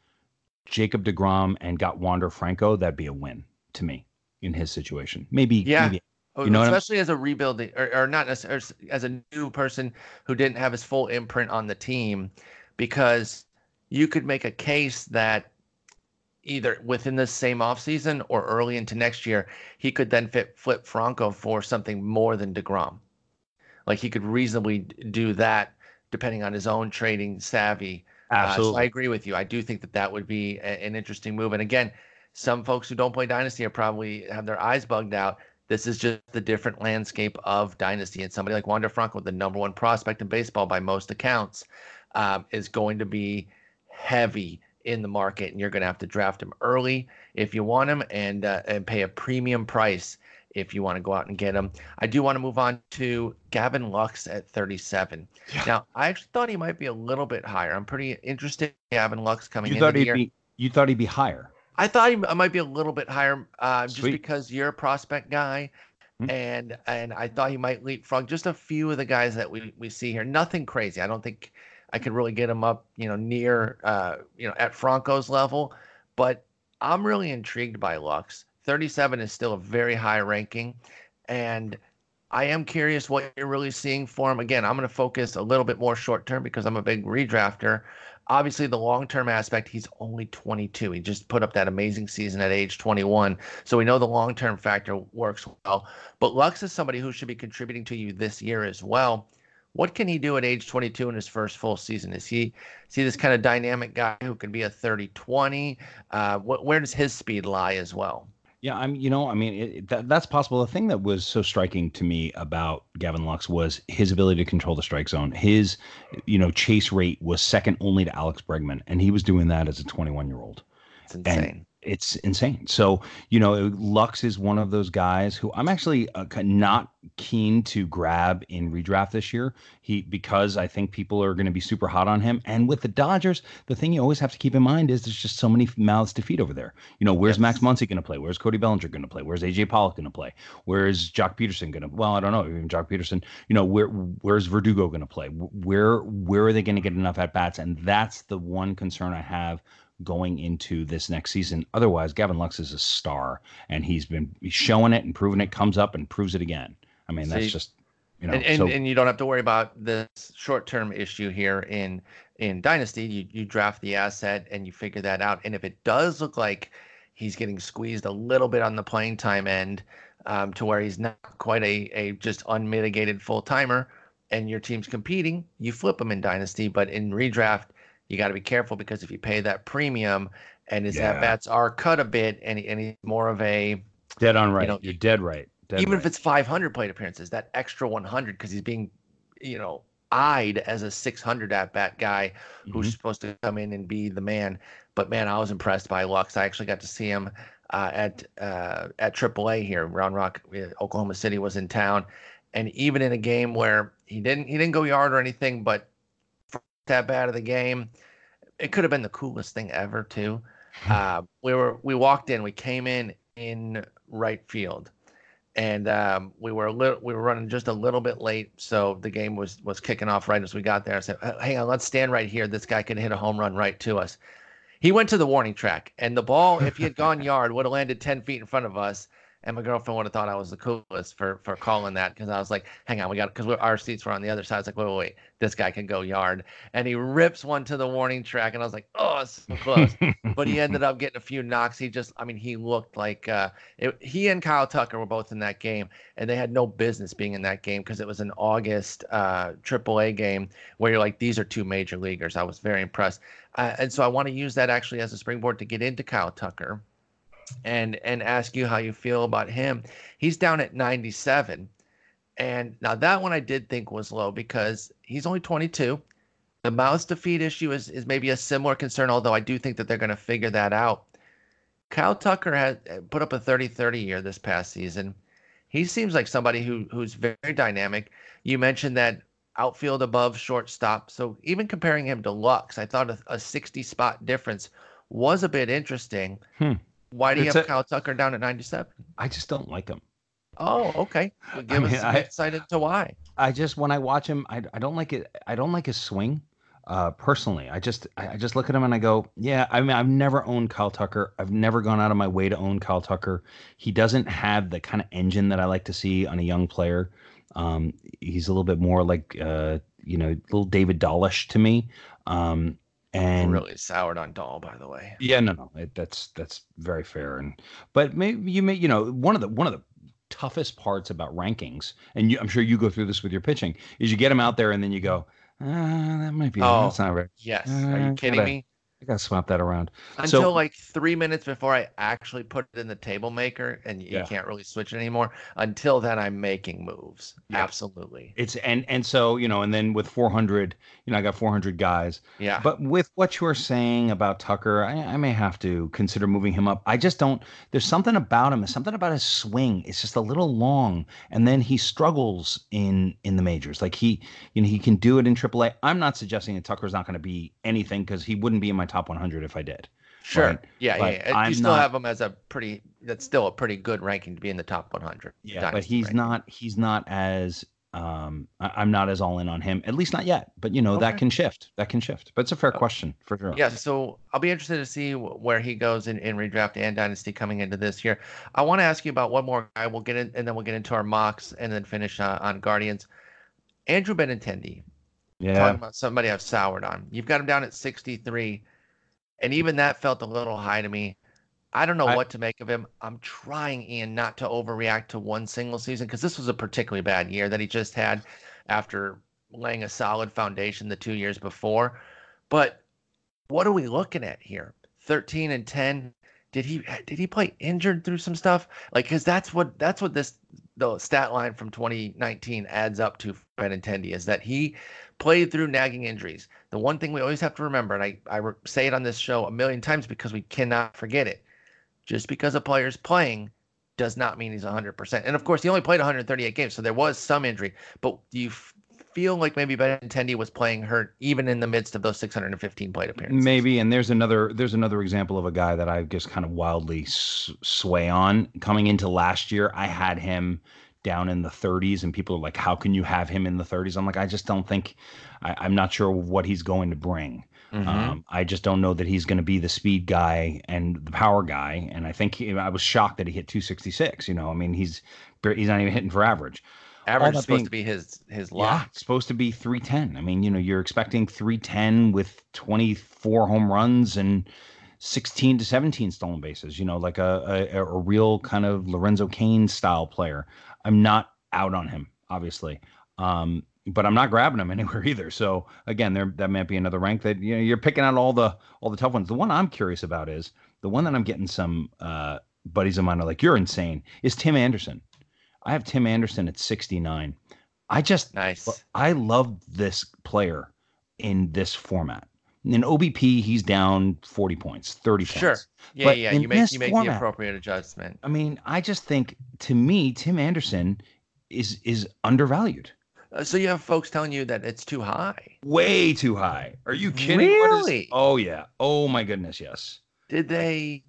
Jacob DeGrom and got Wander Franco, that'd be a win to me in his situation. Maybe, yeah. Maybe, you know especially as a rebuilding or, or not necessarily as a new person who didn't have his full imprint on the team because you could make a case that either within the same offseason or early into next year he could then fit flip franco for something more than DeGrom. like he could reasonably do that depending on his own trading savvy Absolutely. Uh, so I agree with you. I do think that that would be a, an interesting move. And again, some folks who don't play Dynasty are probably have their eyes bugged out. This is just the different landscape of Dynasty. And somebody like Wander Franco, the number one prospect in baseball by most accounts, um, is going to be heavy in the market, and you're going to have to draft him early if you want him, and uh, and pay a premium price if you want to go out and get him. I do want to move on to Gavin Lux at 37. Yeah. Now, I actually thought he might be a little bit higher. I'm pretty interested in Gavin Lux coming in here. you into thought he'd. Be, you thought he'd be higher. I thought he might be a little bit higher, uh, just because you're a prospect guy, mm-hmm. and and I thought he might leapfrog just a few of the guys that we we see here. Nothing crazy. I don't think I could really get him up, you know, near, uh, you know, at Franco's level, but I'm really intrigued by Lux. 37 is still a very high ranking, and I am curious what you're really seeing for him. Again, I'm going to focus a little bit more short term because I'm a big redrafter. Obviously, the long term aspect, he's only 22. He just put up that amazing season at age 21. So we know the long term factor works well. But Lux is somebody who should be contributing to you this year as well. What can he do at age 22 in his first full season? Is he see this kind of dynamic guy who can be a 30 20? Uh, where does his speed lie as well? Yeah, I'm. You know, I mean, it, that, that's possible. The thing that was so striking to me about Gavin Lux was his ability to control the strike zone. His, you know, chase rate was second only to Alex Bregman, and he was doing that as a 21 year old. It's insane. And it's insane. So, you know, Lux is one of those guys who I'm actually uh, not keen to grab in redraft this year. He because I think people are going to be super hot on him. And with the Dodgers, the thing you always have to keep in mind is there's just so many mouths to feed over there. You know, where's yes. Max Muncy going to play? Where's Cody Bellinger going to play? Where's AJ Pollock going to play? Where's Joc Pederson going to? Well, I don't know. Even Joc Pederson. You know, where where's Verdugo going to play? Where where are they going to get enough at bats? And that's the one concern I have going into this next season. Otherwise, Gavin Lux is a star, and he's been showing it and proving it. Comes up and proves it again. I mean, that's just you know. And, and, so, and you don't have to worry about this short-term issue here in in Dynasty. You you draft the asset and you figure that out. And if it does look like he's getting squeezed a little bit on the playing time end, um, to where he's not quite a a just unmitigated full timer, and your team's competing, you flip him in Dynasty. But in redraft you got to be careful because if you pay that premium and his yeah. at bats are cut a bit and, and he's more of a dead on right. You know, You're dead right. Dead even right. if it's 500 plate appearances, that extra 100 because he's being, you know, eyed as a 600 at bat guy who's mm-hmm. supposed to come in and be the man. But man, I was impressed by Lux. I actually got to see him uh, at uh, at AAA here. Round Rock, uh, Oklahoma City was in town, and even in a game where he didn't he didn't go yard or anything, but that bad of the game. It could have been the coolest thing ever too. Uh, we were we walked in, we came in in right field, and um, we were a little we were running just a little bit late, so the game was was kicking off right as we got there. I said, "Hang on, let's stand right here. This guy can hit a home run right to us." He went to the warning track, and the ball, if he had gone yard, would have landed ten feet in front of us and my girlfriend would have thought I was the coolest for for calling that because I was like, "Hang on, we got because our seats were on the other side." I was like, "Wait, wait, wait, this guy can go yard," and he rips one to the warning track, and I was like, "Oh, so close!" but he ended up getting a few knocks. He just, I mean, he looked like uh, it, he and Kyle Tucker were both in that game, and they had no business being in that game because it was an August uh, AAA game where you're like, "These are two major leaguers." I was very impressed, uh, and so I want to use that actually as a springboard to get into Kyle Tucker and and ask you how you feel about him. He's down at 97. And now that one I did think was low because he's only 22. The mouths to feed issue is, is maybe a similar concern, although I do think that they're going to figure that out. Kyle Tucker has uh, put up a 30 30 year this past season. He seems like somebody who who's very dynamic. You mentioned that outfield above shortstop. So even comparing him to Lux, I thought a, a 60 spot difference was a bit interesting. Hmm. Why do you it's have a, Kyle Tucker down at 97? I just don't like him. Oh, okay. Well, give I mean, us some I, insight into why. I just when I watch him, I, I don't like it. I don't like his swing. Uh, personally, I just I, just look at him and I go, yeah. I mean, I've never owned Kyle Tucker. I've never gone out of my way to own Kyle Tucker. He doesn't have the kind of engine that I like to see on a young player. Um, he's a little bit more like uh, you know, little David Dahlish to me. Um, and really soured on Dahl, by the way. Yeah, no, no, it, that's that's very fair. And but maybe you may, you know, one of the one of the toughest parts about rankings, and you, I'm sure you go through this with your pitching, is you get them out there and then you go, uh, that might be oh, that's not right. Yes, uh, are you kidding gotta, me? I gotta swap that around until so, like three minutes before I actually put it in the table maker, and you Yeah. can't really switch it anymore. Until then, I'm making moves. Yeah. Absolutely. it's and and so you know, and then with 400, you know, I got 400 guys. Yeah. But with what you are saying about Tucker, I, I may have to consider moving him up. I just don't. There's something about him. Something about his swing. It's just a little long, and then he struggles in in the majors. Like he, you know, he can do it in AAA. I'm not suggesting that Tucker's not going to be anything because he wouldn't be in my top 100 if I did. sure. right, yeah, but yeah. yeah. I'm You still not- have him as a pretty. That's still a pretty good ranking to be in the top 100. Yeah, but he's ranking. not. He's not as. Um, I, I'm not as all in on him. At least not yet. But you know that can shift. That can shift. But it's a fair Oh. question for sure. Yeah, so I'll be interested to see where he goes in, in redraft and dynasty coming into this year. I want to ask you about one more guy. We'll get in, and then we'll get into our mocks, and then finish uh, on Guardians. Andrew Benintendi. Yeah. talking about somebody I've soured on. You've got him down at 63, and even that felt a little high to me. I don't know I- what to make of him. I'm trying, Ian, not to overreact to one single season because this was a particularly bad year that he just had after laying a solid foundation the two years before. But what are we looking at here? 13 and 10. Did he did he play injured through some stuff? Like, cause that's what that's what this the stat line from 2019 adds up to Benintendi is that he played through nagging injuries. The one thing we always have to remember, and I, I say it on this show a million times because we cannot forget it. Just because a player's playing does not mean he's 100%. And of course, he only played 138 games, so there was some injury. But you feel like maybe Benintendi was playing hurt even in the midst of those 615 plate appearances? Maybe, and there's another there's another example of a guy that I just kind of wildly s- sway on. Coming into last year, I had him down in the 30s, and people are like, "How can you have him in the 30s?" I'm like, I just don't think. I, I'm not sure what he's going to bring. Mhm. Um, I just don't know that he's going to be the speed guy and the power guy. And I think he, I was shocked that he hit 266. You know, I mean, he's he's not even hitting for average. Average is supposed being- to be his his Yeah, lock. it's supposed to be 310. I mean, you know, you're expecting 310 with 24 home runs and 16 to 17 stolen bases, you know, like a, a, a real kind of Lorenzo Cain style player. I'm not out on him, obviously. Um, but I'm not grabbing him anywhere either. So again, there that might be another rank that you know you're picking out all the all the tough ones. The one I'm curious about is the one that I'm getting some uh, buddies of mine are like, "You're insane." Is Tim Anderson? I have Tim Anderson at 69. I just Nice. I love this player in this format. In OBP, he's down 40 points, 30 Sure. points. Yeah, but yeah. You make you make the format- appropriate adjustment. I mean, I just think to me, Tim Anderson is is undervalued. Uh, so you have folks telling you that it's too high. Way too high. Are you kidding? What is- Really? oh yeah. Oh my goodness, yes. Did they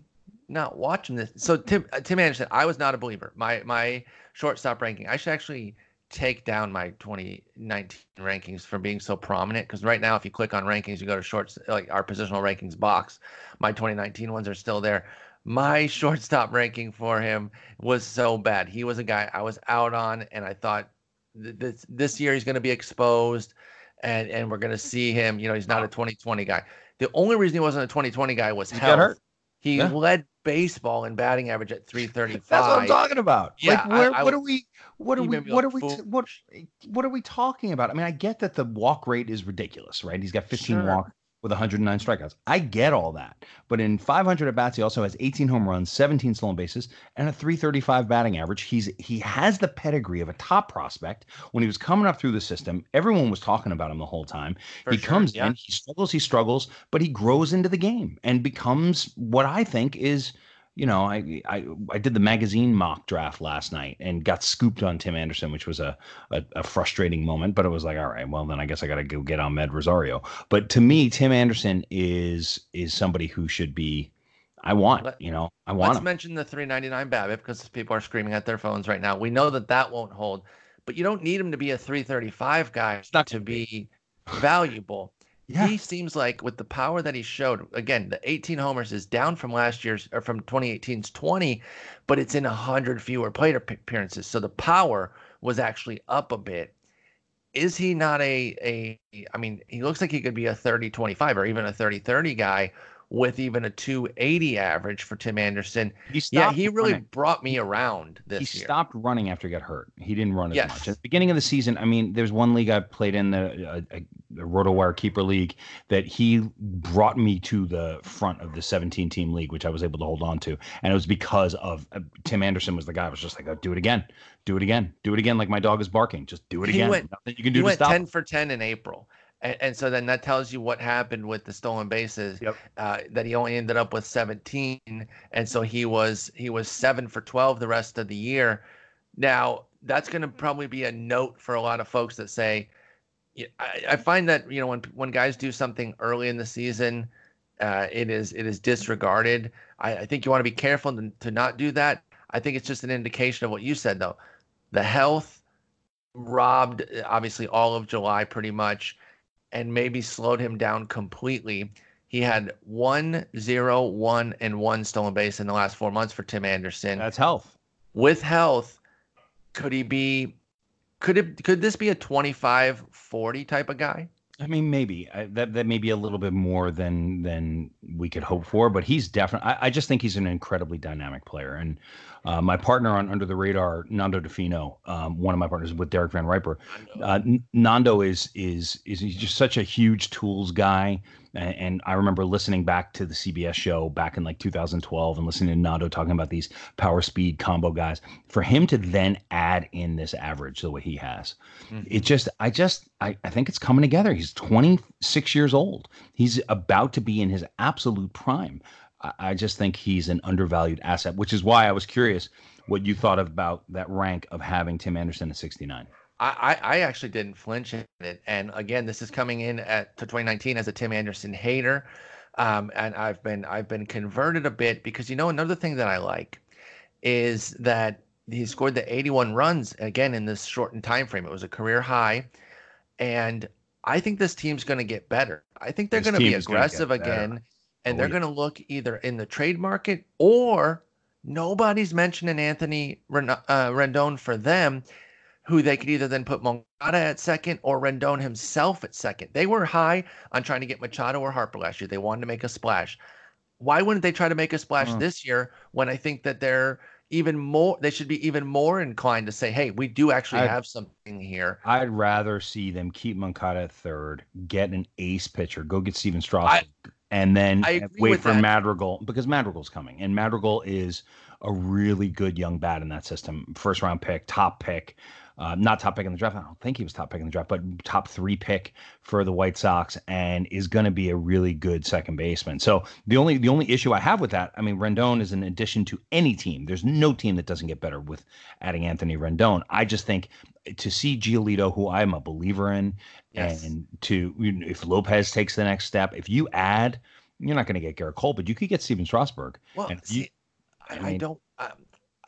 not watching this? So Tim uh, Tim Anderson, I was not a believer. My my shortstop ranking. I should actually take down my 2019 rankings from being so prominent because right now, if you click on rankings, you go to shorts like our positional rankings box. My 2019 ones are still there. My shortstop ranking for him was so bad. He was a guy I was out on, and I thought th- this this year he's going to be exposed, and and we're going to see him. You know, he's not a 2020 guy. The only reason he wasn't a 2020 guy was He health. got hurt. He Yeah. led baseball in batting average at 335. That's what I'm talking about. Yeah, like, where, I- I what would- are we? What are we? What are we? T- what? What are we talking about? I mean, I get that the walk rate is ridiculous, right? He's got 15 Sure. walk with 109 strikeouts. I get all that, but in 500 at bats, he also has 18 home runs, 17 stolen bases, and a 335 batting average. He's he has the pedigree of a top prospect. When he was coming up through the system, everyone was talking about him the whole time. For he sure, comes yeah. in, he struggles, he struggles, but he grows into the game and becomes what I think is you know, I, I I did the magazine mock draft last night and got scooped on Tim Anderson, which was a, a, a frustrating moment. But it was like, all right, well then I guess I got to go get on Med Rosario. But to me, Tim Anderson is is somebody who should be. I want, Let- you know, I want Let's him. mention the 399 BABIP because people are screaming at their phones right now. We know that that won't hold, but you don't need him to be a 335 guy not gonna be valuable. Yeah, He seems like with the power that he showed, again, the 18 homers is down from last year's or from 2018's 20, but it's in 100 fewer plate appearances. So the power was actually up a bit. Is he not a, a, I mean, he looks like he could be a 30 25 or even a 30 30 guy with even a 280 average for Tim Anderson. He Yeah, he really running. brought me around he this year. stopped running after he got hurt. He didn't run as Yes. much. At the beginning of the season, I mean, there's one league I played in the, a, a, the RotoWire Keeper League that he brought me to the front of the 17 team league, which I was able to hold on to. And it was because of uh, Tim Anderson was the guy. I was just like, oh, do it again, do it again, do it again. Like my dog is barking. Just do it He again. went- Nothing you can He do to went stop. 10 him. for 10 in April. And, and so then that tells you what happened with the stolen bases. Yep. Uh, that he only ended up with 17, and so he was he was seven for 12 the rest of the year. Now that's going to probably be a note for a lot of folks that say, I, I find that you know when when guys do something early in the season, uh, it is it is disregarded. I, I think you want to be careful to, to not do that. I think it's just an indication of what you said though, the health robbed uh, obviously all of July pretty much, and maybe slowed him down completely. He had one, zero, one, and one stolen base in the last four months for Tim Anderson That's health. with health, could he be? Could it? Could this be a 25 40 type of guy? I mean, maybe I, that that may be a little bit more than than we could hope for, but he's definitely. I, I just think he's an incredibly dynamic player. And uh, my partner on Under the Radar, Nando Di Fino, um, one of my partners with Derek VanRiper, uh, Nando is is is he's just such a huge tools guy, and, and I remember listening back to the CBS show back in like 2012 and listening to Nando talking about these power speed combo guys. For him to then add in this average the way he has, mm-hmm. it just I just I, I think it's coming together. He's 26 years old. He's about to be in his absolute prime. I, I just think he's an undervalued asset, which is why I was curious what you thought about that rank of having Tim Anderson at 69. I, I actually didn't flinch at it. And again, this is coming in at to 2019 as a Tim Anderson hater. Um, and I've been I've been converted a bit because you know another thing that I like is that he scored the 81 runs again in this shortened time frame. It was a career high, and I think this team's going to get better. I think they're going to be aggressive again, and Oh, they're yeah. going to look either in the trade market or nobody's mentioning Anthony Ren- uh, Rendon for them, who they could either then put Moncada at second or Rendon himself at second. They were high on trying to get Machado or Harper last year. They wanted to make a splash. Why wouldn't they try to make a splash Hmm. this year when I think that they're even more they should be even more inclined to say, hey, we do actually I- have something here. I'd rather see them keep Moncada at third, get an ace pitcher, go get Stephen Strasburg, and then wait for that. Madrigal because Madrigal's coming, and Madrigal is a really good young bat in that system. First round pick, top pick, uh, not top pick in the draft. I don't think he was top pick in the draft, but top three pick for the White Sox, and is going to be a really good second baseman. So the only the only issue I have with that, I mean, Rendon is an addition to any team. There's no team that doesn't get better with adding Anthony Rendon. I just think to see Giolito, who I'm a believer in, Yes. and to if Lopez takes the next step, if you add, you're not going to get Gerrit Cole, but you could get Stephen Strasburg. Well, you- see, I, I I mean- don't. Um,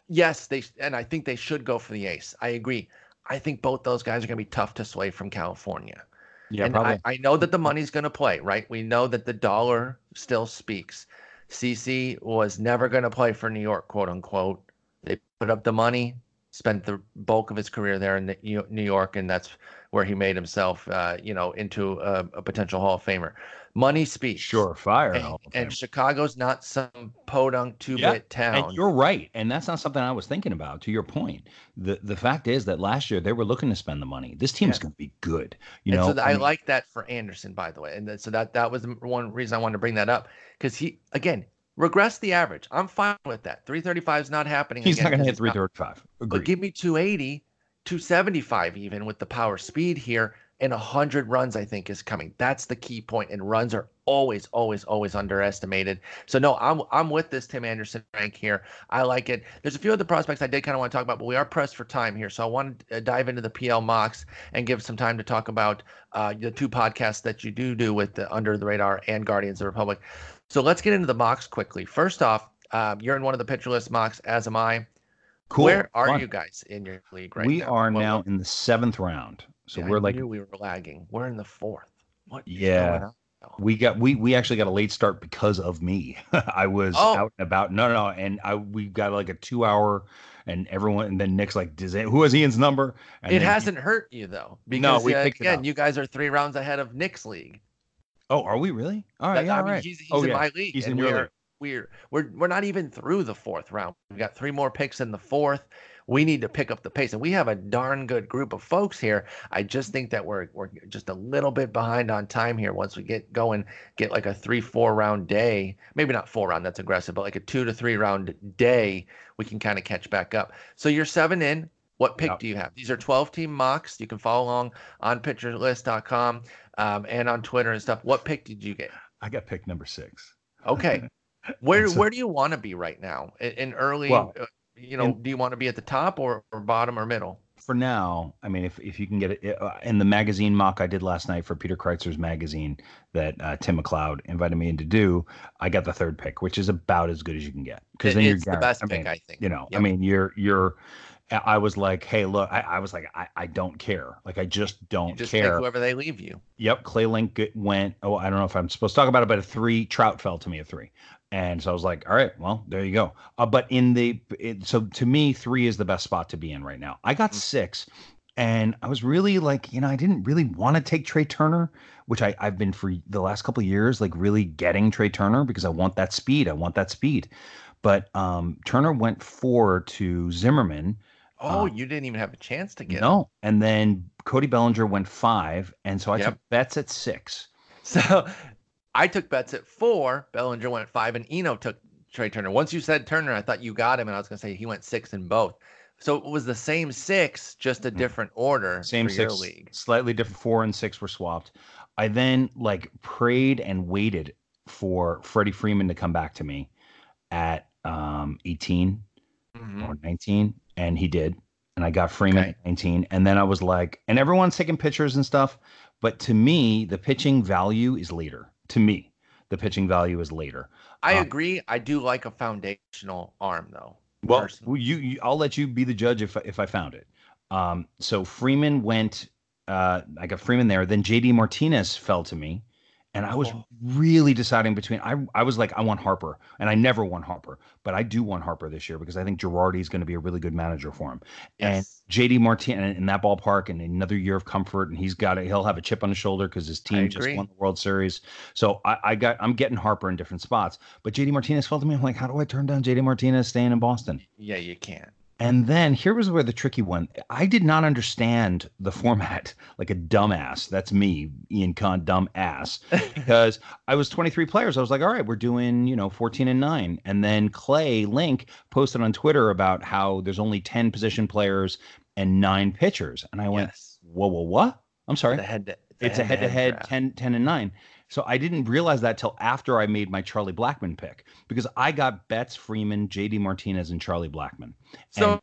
yes, they and I think they should go for the ace. I agree. I think both those guys are going to be tough to sway from California. Yeah, and I, I know that the money's going to play, right? We know that the dollar still speaks. CC was never going to play for New York, quote unquote. They put up the money, spent the bulk of his career there in New York, and that's where he made himself, uh, you know, into a, a potential Hall of Famer. Money speaks. sure fire. And, and Chicago's not some podunk two-bit Yeah, town. And you're right, and that's not something I was thinking about. To your point, the the fact is that last year they were looking to spend the money. This team's Yeah. going to be good. You and know, so th- I, mean, like that for Anderson, by the way. And that, so that that was the one reason I wanted to bring that up because he again regress the average. I'm fine with that. 335 is not happening. he's not going to hit it's not- But give me 280, 275 even with the power speed here, and 100 runs I think is coming. That's the key point. And runs are always, always, always underestimated. So no, I'm I'm with this Tim Anderson rank here. I like it. There's a few other prospects I did kind of want to talk about, but we are pressed for time here. So I want to uh, dive into the PL mocks and give some time to talk about uh, the two podcasts that you do do with the Under the Radar and Guardians of the Republic. So let's get into the mocks quickly. First off, um, you're in one of the pitcher list mocks, as am I. cool. Where are fun. you guys in your league right we now? are now in the seventh round, so Yeah, we're I like we were lagging. We're in the fourth. What? Yeah. we got we we actually got a late start because of me. I was Oh. out and about. No, no, no, and I we got like a two hour, and everyone and then Nick's like, Does it, who has Ian's number? And It hasn't hurt you though, because No, we uh, again, you guys are three rounds ahead of Nick's league. Oh, are we really? All right, That- yeah, I all mean, right. he's, he's Oh, in yeah. my league. He's and in your we're, league. we're we're we're not even through the fourth round. We've got three more picks in the fourth. We need to pick up the pace, and we have a darn good group of folks here. I just think that we're we're just a little bit behind on time here. Once we get going, get like a three four round day, maybe not four round, that's aggressive, but like a two to three round day, we can kind of catch back up. So you're seven in. What pick Yep. do you have? These are 12 team mocks. You can follow along on pitcherlist.com um, and on Twitter and stuff. What pick did you get? I got pick number six. Okay. Where so- where do you want to be right now? In, in early, Well, uh, you know, in- do you want to be at the top or, or bottom or middle? For now, I mean, if, if you can get it uh, in the magazine mock I did last night for Peter Kreutzer's magazine that uh, Tim McLeod invited me in to do, I got the third pick, which is about as good as you can get. Because then you're the best I pick, I think. you know, I mean, you're you're. I was like, hey, look, I, I was like, I, I don't care. Like, I just don't You just care. take whoever they leave you. Yep, Clay Link went. Oh, I don't know if I'm supposed to talk about it, but a three. Trout fell to me a three, and so I was like, all right, well, there you go. Uh, but in the it, so to me, three is the best spot to be in right now. I got Mm. six, and I was really like, you know, I didn't really want to take Trea Turner, which I I've been for the last couple of years, like really getting Trea Turner because I want that speed. I want that speed. But um, Turner went four to Zimmerman. Oh, Uh, you didn't even have a chance to get him. No, and then Cody Bellinger went five, and so I Yep. took Betts at six. So I took Betts at four. Bellinger went five, and Eno took Trea Turner. Once you said Turner, I thought you got him, and I was going to say he went six in both. So it was the same six, just a different order Same six, league. slightly different. Four and six were swapped. I then like prayed and waited for Freddie Freeman to come back to me at um 18 Mhm. or 19, and he did. And I got Freeman Okay. at 19. And then I was like, and everyone's taking pictures and stuff. But to me, the pitching value is later. To me, the pitching value is later. I Uh, agree. I do like a foundational arm, though. Well, you, you I'll let you be the judge if if I found it. Um, so Freeman went. Uh, I got Freeman there. Then JD Martinez fell to me, and I was really deciding between. I I was like, I want Harper, and I never want Harper, but I do want Harper this year because I think Girardi is going to be a really good manager for him. And JD Martinez in that ballpark and another year of comfort, and he's got it. He'll have a chip on his shoulder because his team just won the World Series. So I, I got I'm getting Harper in different spots, but JD Martinez fell to me. I'm like, how do I turn down JD Martinez staying in Boston? Yeah, you can't. And then here was where the tricky one. I did not understand the format like a dumbass. That's me, Ian Kahn, dumbass. Because I was 23 players. I was like, all right, we're doing, you know, 14 and 9. And then Clay Link posted on Twitter about how there's only 10 position players and nine pitchers. And I went, yes. whoa, whoa, what? I'm sorry. The head to, It's a head to head draft. 10, 10 and 9. So I didn't realize that till after I made my Charlie Blackmon pick because I got Betts, Freeman, JD Martinez, and Charlie Blackmon. So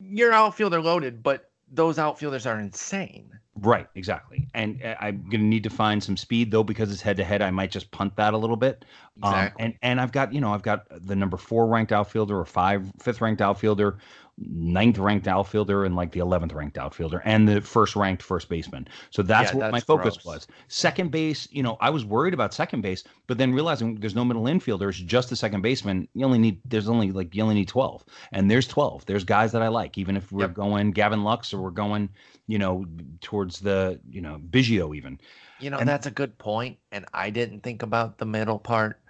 your outfielder loaded, but those outfielders are insane. Right, exactly. And uh, I'm gonna need to find some speed though because it's head to head. I might just punt that a little bit. Um, Exactly. and and I've got you know I've got the number four ranked outfielder or five fifth ranked outfielder, ninth ranked outfielder, and like the eleventh ranked outfielder, and the first ranked first baseman. So that's Yeah, what my focus gross. was. Second base, you know, I was worried about second base, but then realizing there's no middle infielders, just the second baseman. You only need there's only like you only need twelve, and there's twelve. There's guys that I like, even if we're Yep. going Gavin Lux or we're going you know, towards the, you know, Biggio even. You know, And- that's a good point, and I didn't think about the middle part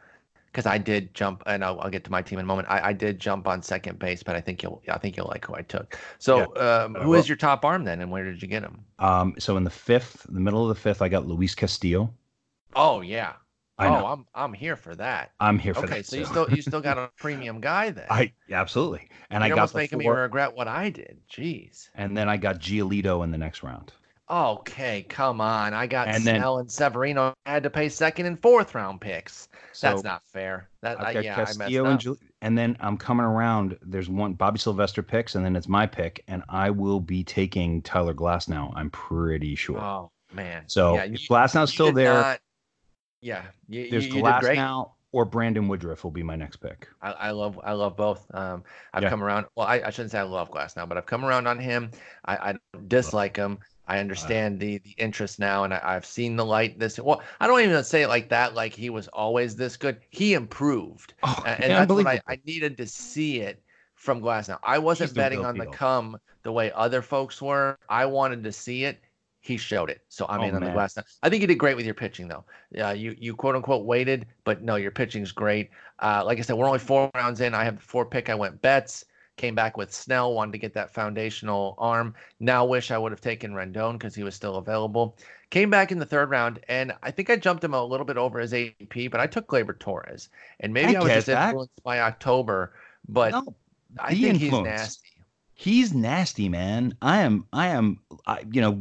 because I did jump, and I'll, I'll get to my team in a moment. I, I did jump on second base, but I think you'll, I think you'll like who I took. So, um, Uh, who well- is your top arm then, and where did you get him? Um, so in the fifth, the middle of the fifth, I got Luis Castillo. Oh yeah. I oh, know. I'm I'm here for that. I'm here for Okay, that. so you still you still got a premium guy then. I absolutely. And You're I got almost making me regret what I did. Jeez. and then I got Giolito in the next round. Okay, come on. I got And then- Snell and Severino. I had to pay second and fourth round picks. So That's not fair. That I, I've got I messed Castillo up. and and then I'm coming around. There's one Bobby Sylvester picks, and then it's my pick, and I will be taking Tyler Glasnow. I'm pretty sure. Oh man. so yeah, you- Glass you still there, not- yeah, you, there's you, Glasnow, or Brandon Woodruff will be my next pick. I, I love I love both. Um, I've Yeah. come around. Well, I, I shouldn't say I love Glasnow, but I've come around on him. I, I dislike him. I understand the the interest now, and I, I've seen the light. This well, I don't even say it like that. Like he was always this good. He improved, Oh, and, and that's what I. I needed to see it from Glass. Now I wasn't betting on the come the way other folks were. I wanted to see it. he showed it. So I'm Oh, in on the glass. now. I think you did great with your pitching, though. Yeah, you you quote unquote waited, but no, your pitching's great. Uh, like I said, we're only four rounds in. I have the four pick. I went Betts. Came back with Snell, wanted to get that foundational arm. Now wish I would have taken Rendon because he was still available. Came back in the third round, and I think I jumped him a little bit over his AP, but I took Gleyber Torres. And maybe I I, was just that. influenced by October, but No, I think he's nasty. He's nasty, man. I am, I am, I, you know,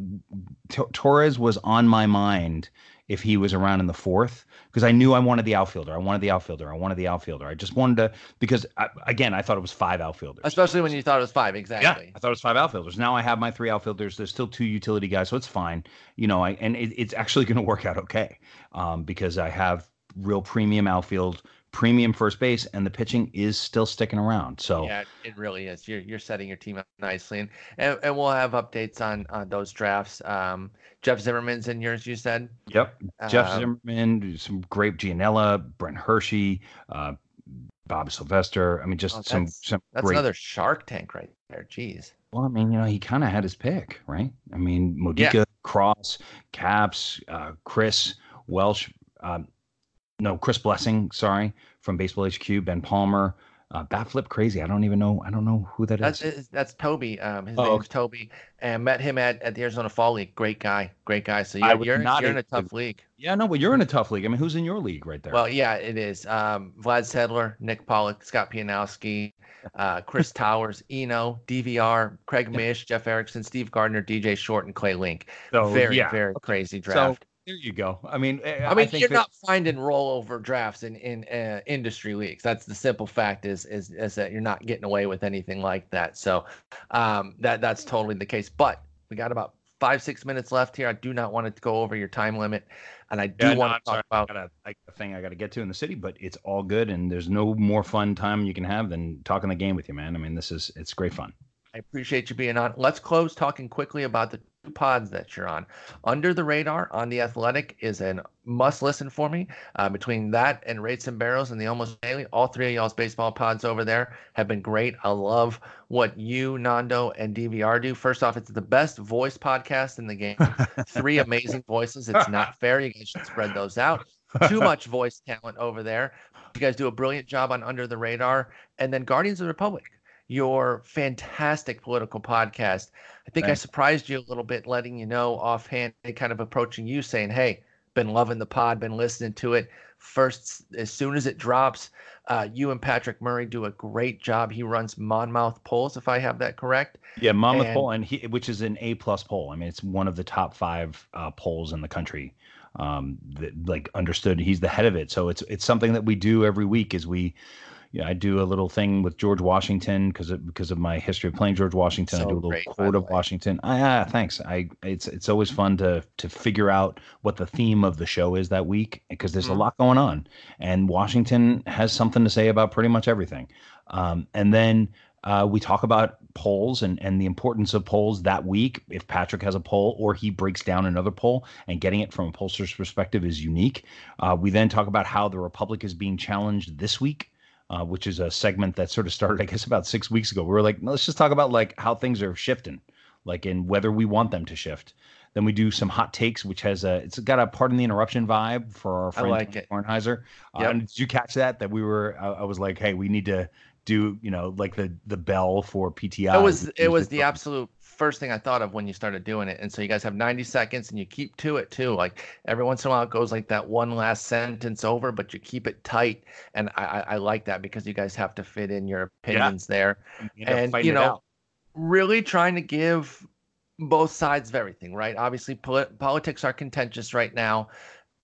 T- Torres was on my mind if he was around in the fourth because I knew I wanted the outfielder. I wanted the outfielder. I wanted the outfielder. I just wanted to because I, again, I thought it was five outfielders. Especially when you thought it was five, exactly. Yeah. I thought it was five outfielders. Now I have my three outfielders. There's still two utility guys, so it's fine. You know, I and it, it's actually going to work out okay um, because I have real premium outfield, premium first base, and the pitching is still sticking around. So Yeah, it really is. You're you're setting your team up nicely, and and, and we'll have updates on on those drafts. Um, Jeff Zimmerman's in yours, you said. Yep. Jeff Um, Zimmerman, some great Gianella, Brent Hershey, uh, Bob Sylvester. I mean, just Oh, some some That's great. another Shark Tank right there. Jeez. Well, I mean, you know, he kind of had his pick, right? I mean, Modica, Cross, Caps, uh, Chris Welsh, um, no, Chris Blessing, sorry, from Baseball HQ, Ben Palmer, uh, Bat Flip Crazy. I don't even know. I don't know who that is. that's, that's Toby. Um, his Oh, name's okay. Toby, and met him at, at the Arizona Fall League. Great guy, great guy. So you're you're, not you're in a able to- tough league. Yeah, no, but you're in a tough league. I mean, who's in your league right there? Well, yeah, it is. Um, Vlad Sedler, Nick Pollack, Scott Pianowski, uh, Chris Towers, Eno, DVR, Craig Mish, Jeff Erickson, Steve Gardner, DJ Short, and Clay Link. so, very, yeah. very crazy So draft. There you go. I mean, I, I mean, think you're that- not finding rollover drafts in in uh, industry leagues. That's the simple fact is is is that you're not getting away with anything like that. So um, that that's totally the case. But we got about five six minutes left here. I do not want to go over your time limit, and I do Yeah, want I'm to talk sorry. about. I got a, I got a thing I got to get to in the city, but it's all good, and there's no more fun time you can have than talking the game with you, man. I mean, this is it's great fun. I appreciate you being on. Let's close talking quickly about the pods that you're on. Under the Radar on the Athletic is an must listen for me. Uh, between that and Rates and Barrels and the Almost Daily, all three of y'all's baseball pods over there have been great. I love what you, Nando, and DVR do. First off, it's the best voice podcast in the game. Three amazing voices. It's not fair. You guys should spread those out. Too much voice talent over there. You guys do a brilliant job on Under the Radar. And then Guardians of the Republic your fantastic political podcast. I think Thanks. I surprised you a little bit, letting you know offhand, kind of approaching you, saying, "Hey, been loving the pod, been listening to it. First, as soon as it drops, uh, you and Patrick Murray do a great job. He runs Monmouth polls, if I have that correct. Yeah, Monmouth And- poll, and he, which is an A plus poll. I mean, it's one of the top five uh, polls in the country. Um, that like understood. He's the head of it, so it's it's something that we do every week. Is we, yeah, I do a little thing with George Washington because of because of my history of playing George Washington. I do a little great, quote of way. Washington. Ah, thanks. I it's it's always fun to to figure out what the theme of the show is that week because there's Mhm. a lot going on, and Washington has something to say about pretty much everything. Um, and then uh, we talk about polls and, and the importance of polls that week. If Patrick has a poll or he breaks down another poll and getting it from a pollster's perspective is unique. Uh, we then talk about how the Republic is being challenged this week. Uh, which is a segment that sort of started, I guess, about six weeks ago. We were like, let's just talk about like how things are shifting, like in whether we want them to shift. Then we do some hot takes, which has a it's got a pardon the interruption vibe for our I friend like it. Kornheiser. Uh, Yep. and did you catch that? That we were, I, I was like, hey, we need to do, you know, like the the bell for PTI. It was it was the absolute first thing I thought of when you started doing it. And so you guys have 90 seconds and you keep to it too. Like every once in a while it goes like that one last sentence over, but you keep it tight. And I, I, I like that because you guys have to fit in your opinions there. You and, you know, out. really trying to give both sides of everything, right? Obviously, polit- politics are contentious right now,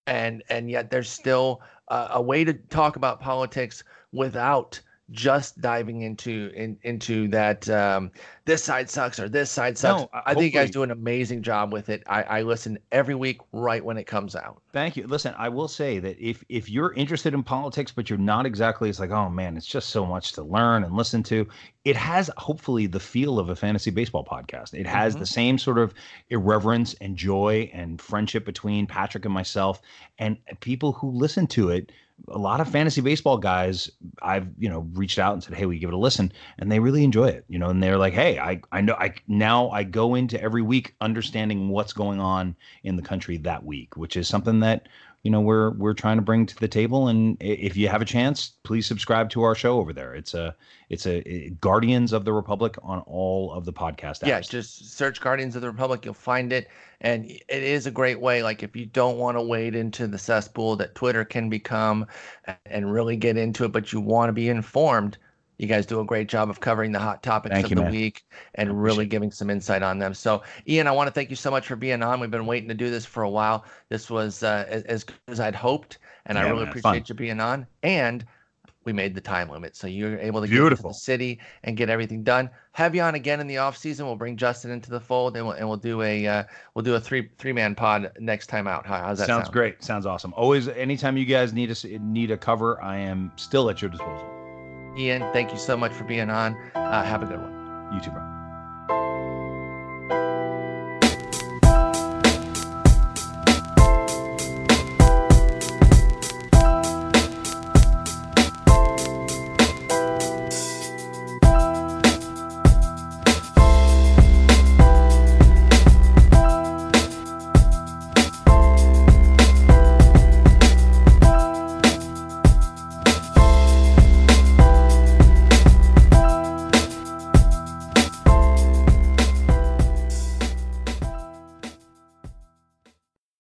and and yet there's still a, a way to talk about politics without just diving into in, into that um, this side sucks or this side sucks. No, I think you guys hopefully- do an amazing job with it. I, I listen every week right when it comes out. Thank you. Listen, I will say that if if you're interested in politics, but you're not exactly, it's like, oh man, it's just so much to learn and listen to. It has hopefully the feel of a fantasy baseball podcast. It has mm-hmm. the same sort of irreverence and joy and friendship between Patrick and myself, and people who listen to it a lot of fantasy baseball guys I've you know reached out and said, "Hey, we give it a listen," and they really enjoy it. You know, and they're like, "Hey, I I know I now I go into every week understanding what's going on in the country that week, which is something that you know we're we're trying to bring to the table. And if you have a chance please subscribe to our show over there. It's a it's a guardians of the republic on all of the podcast apps. yeah just search guardians of the republic you'll find it. And it is a great way like if you don't want to wade into the cesspool that twitter can become and really get into it but you want to be informed you guys do a great job of covering the hot topics thank of you, the man. week and really giving some insight on them. So, Ian, I want to thank you so much for being on. We've been waiting to do this for a while. This was uh, as, as good as I'd hoped, and yeah, I really man, appreciate fun. you being on. And we made the time limit, so you're able to Beautiful. get to the city and get everything done. Have you on again in the off season? We'll bring Justin into the fold, and we'll, and we'll do a uh, we'll do a three three man pod next time out. How, how's that? Sounds sound? great. Sounds awesome. Always, anytime you guys need a need a cover, I am still at your disposal. Ian, thank you so much for being on. Uh, have a good one. You too, bro.